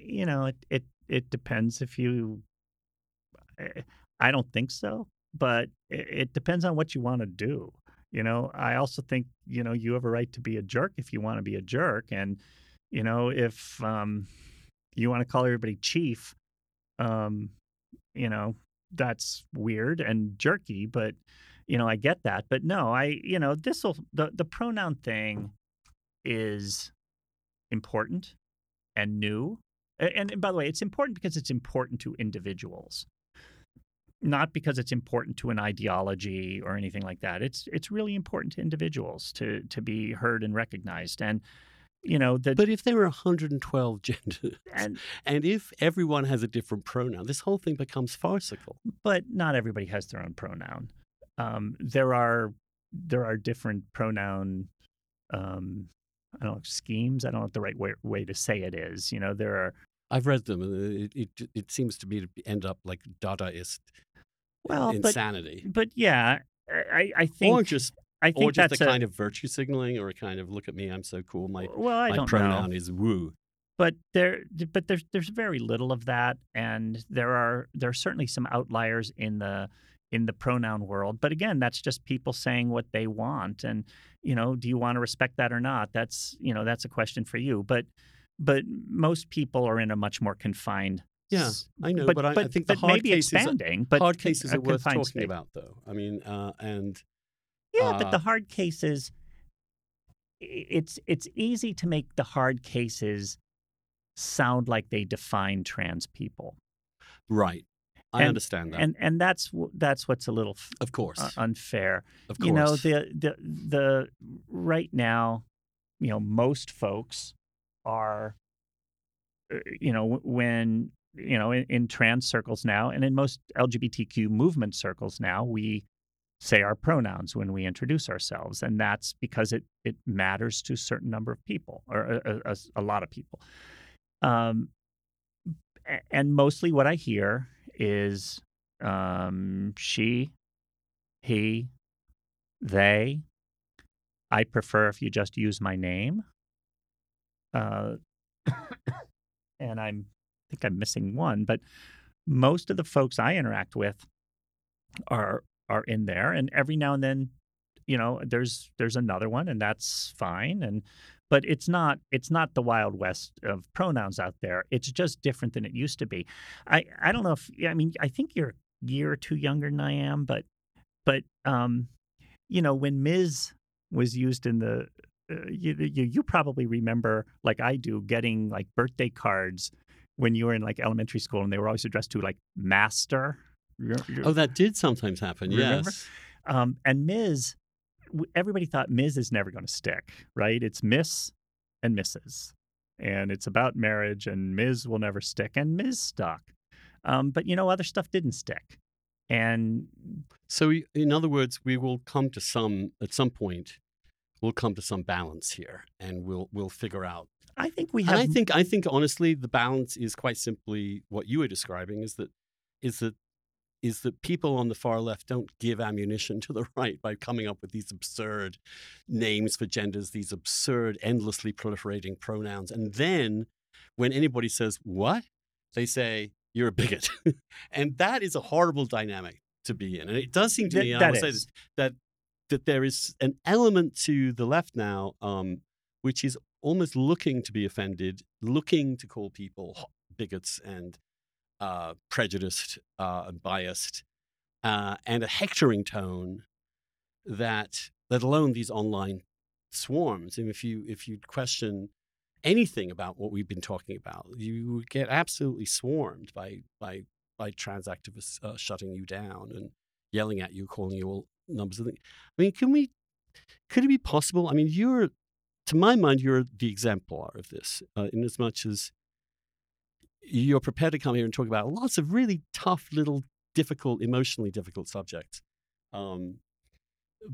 You know, it it it depends if you. I don't think so, but it, it depends on what you want to do. You know, I also think you know you have a right to be a jerk if you want to be a jerk, and you know if um, you want to call everybody chief, um, you know that's weird and jerky, but you know, I get that. But no, I you know, this will the the pronoun thing is important and new. And, and by the way, it's important because it's important to individuals. Not because it's important to an ideology or anything like that. It's it's really important to individuals to to be heard and recognized. And you know that but if there are 112 genders and, and if everyone has a different pronoun this whole thing becomes farcical but not everybody has their own pronoun um, there are there are different pronoun um, I don't know schemes. I don't know what the right way, way to say it is. You know, there are. I've read them, and it it, it seems to me to end up like Dadaist well insanity. But, but yeah, I, I think or just I think or just that's a a, kind of virtue signaling, or a kind of look at me, I'm so cool. My well, I my don't pronoun know. is woo. but there but there's there's very little of that and there are there are certainly some outliers in the in the pronoun world but again that's just people saying what they want and you know do you want to respect that or not that's you know that's a question for you but but most people are in a much more confined Yeah, I know, but, but I- I think the but hard cases are- expanding but Hard cases are worth talking state. about, though. I mean, uh, and Yeah, Uh, but the hard cases, it's it's easy to make the hard cases sound like they define trans people, right, I And- understand that. and and that's that's what's a little of course, uh, unfair. of course. You know, the the the right now, you know, most folks are, uh, you know, when you know in, in trans circles now, and in most LGBTQ movement circles now, we say our pronouns when we introduce ourselves, and that's because it it matters to a certain number of people or a, a- a, a lot of people. Um, and mostly what I hear is um, she, he, they. I prefer if you just use my name. Uh, and I'm I think I'm missing one, but most of the folks I interact with are are in there, and every now and then, you know, there's there's another one, and that's fine. And but it's not it's not the wild west of pronouns out there. It's just different than it used to be. I I don't know if I mean I think you're a year or two younger than I am, but but um, you know when Ms. was used in the uh, you, you you probably remember like I do getting like birthday cards when you were in like elementary school and they were always addressed to like master. You- you- oh, that did sometimes happen. Remember? Yes, um, and Ms. Everybody thought Ms. is never going to stick, right? It's Miss and Mrs. And it's about marriage, and Ms. will never stick, and Ms. stuck. Um, but you know, other stuff didn't stick. And So, we- in other words, we will come to some at some point. We'll come to some balance here, and we'll we'll figure out. I think we And have. I think I think honestly, the balance is quite simply what you were describing: is that is that is that people on the far left don't give ammunition to the right by coming up with these absurd names for genders, these absurd, endlessly proliferating pronouns, and then when anybody says what, they say you're a bigot, and that is a horrible dynamic to be in. And it does seem to That- me, and I that will say this, that that there is an element to the left now, um, which is almost looking to be offended, looking to call people bigots and uh, prejudiced uh, and biased, uh, and a hectoring tone that, let alone these online swarms. And if you if you question anything about what we've been talking about, you would get absolutely swarmed by by by trans activists uh, shutting you down and yelling at you, calling you all numbers of things. I mean, can we? Could it be possible? I mean, you're, to my mind, you're the exemplar of this, uh, in as much as you're prepared to come here and talk about lots of really tough, little, difficult, emotionally difficult subjects. Um,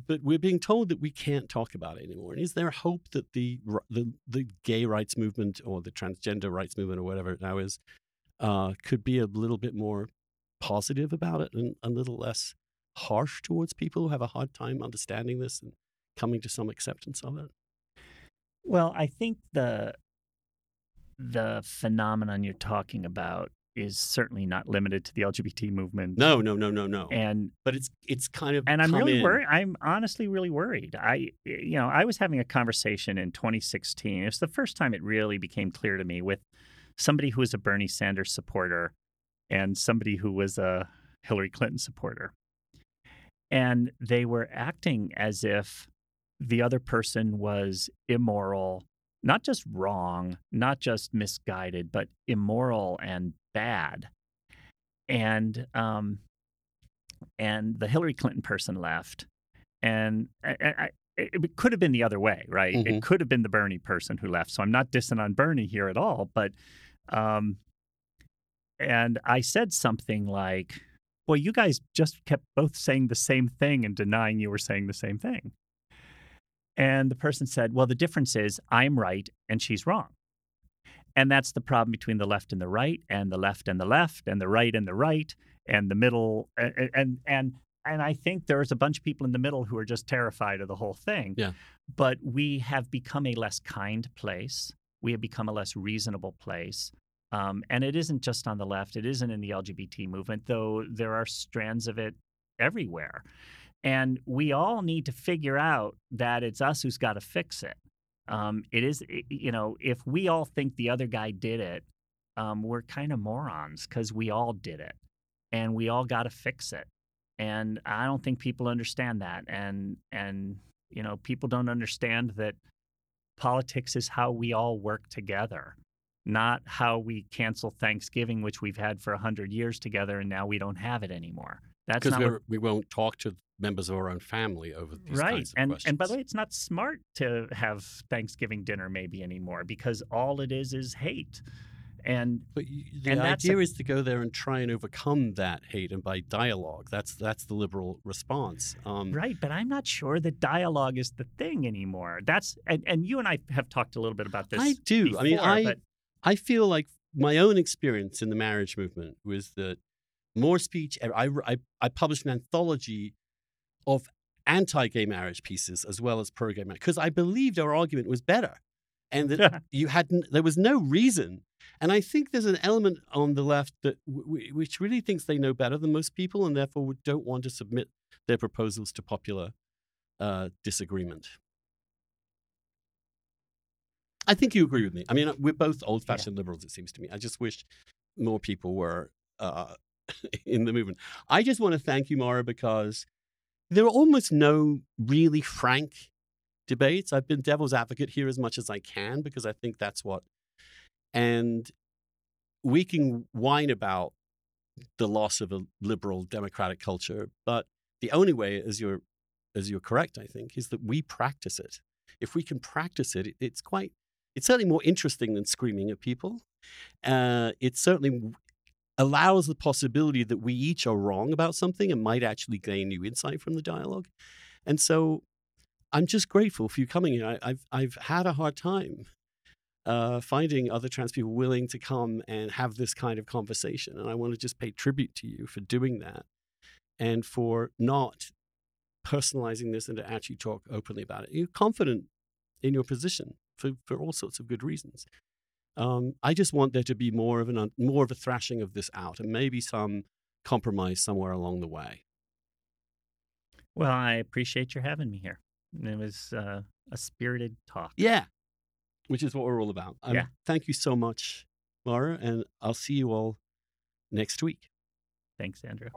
but we're being told that we can't talk about it anymore. And is there hope that the the, the gay rights movement or the transgender rights movement or whatever it now is uh, could be a little bit more positive about it and a little less harsh towards people who have a hard time understanding this and coming to some acceptance of it? Well, I think the the phenomenon you're talking about is certainly not limited to the LGBT movement. No, no, no, no, no. And but it's it's kind of and I'm really in. worried. I'm honestly really worried. I, you know, I was having a conversation in 2016. It was the first time it really became clear to me with somebody who was a Bernie Sanders supporter and somebody who was a Hillary Clinton supporter. And they were acting as if the other person was immoral, not just wrong, not just misguided, but immoral and bad. And um, and the Hillary Clinton person left, and I, I, it could have been the other way, right? Mhm. It could have been the Bernie person who left. So I'm not dissing on Bernie here at all, but um, and I said something like, boy, you guys just kept both saying the same thing and denying you were saying the same thing. And the person said, well, the difference is I'm right and she's wrong. And that's the problem between the left and the right, and the left and the left, and the right and the right, and the middle. And and and, and I think there's a bunch of people in the middle who are just terrified of the whole thing. Yeah. But we have become a less kind place. We have become a less reasonable place. Um, and it isn't just on the left, it isn't in the LGBT movement, though there are strands of it everywhere. And we all need to figure out that it's us who's got to fix it. Um, it is, you know, if we all think the other guy did it, um, we're kind of morons because we all did it and we all got to fix it. And I don't think people understand that. And, and, you know, people don't understand that politics is how we all work together not how we cancel Thanksgiving, which we've had for 100 years together, and now we don't have it anymore. That's because what... we won't talk to members of our own family over these right. kinds of and, questions. And by the way, it's not smart to have Thanksgiving dinner maybe anymore because all it is is hate. And but the and idea a, is to go there and try and overcome that hate and by dialogue. That's that's the liberal response. Um, right, but I'm not sure that dialogue is the thing anymore. That's and, and you and I have talked a little bit about this. I do. Before, I mean, I but, I feel like my own experience in the marriage movement was that more speech. I, I, I published an anthology of anti-gay marriage pieces as well as pro-gay marriage because I believed our argument was better, and that you had there was no reason. And I think there's an element on the left that w- which really thinks they know better than most people, and therefore don't want to submit their proposals to popular uh, disagreement. I think you agree with me. I mean, we're both old fashioned yeah. liberals, it seems to me. I just wish more people were uh, in the movement. I just want to thank you, Mara, because there are almost no really frank debates. I've been devil's advocate here as much as I can because I think that's what. And we can whine about the loss of a liberal democratic culture, but the only way, as you're as you're correct, I think, is that we practice it. If we can practice it, it's quite it's certainly more interesting than screaming at people. Uh, it certainly allows the possibility that we each are wrong about something and might actually gain new insight from the dialogue. And so I'm just grateful for you coming here. I, have I've had a hard time uh, finding other trans people willing to come and have this kind of conversation. And I want to just pay tribute to you for doing that and for not personalizing this and to actually talk openly about it. You're confident in your position for, for all sorts of good reasons. Um, I just want there to be more of an more of a thrashing of this out, and maybe some compromise somewhere along the way. Well, I appreciate your having me here. It was uh, a spirited talk. Yeah, which is what we're all about. Um, yeah. Thank you so much, Mara, and I'll see you all next week. Thanks, Andrew.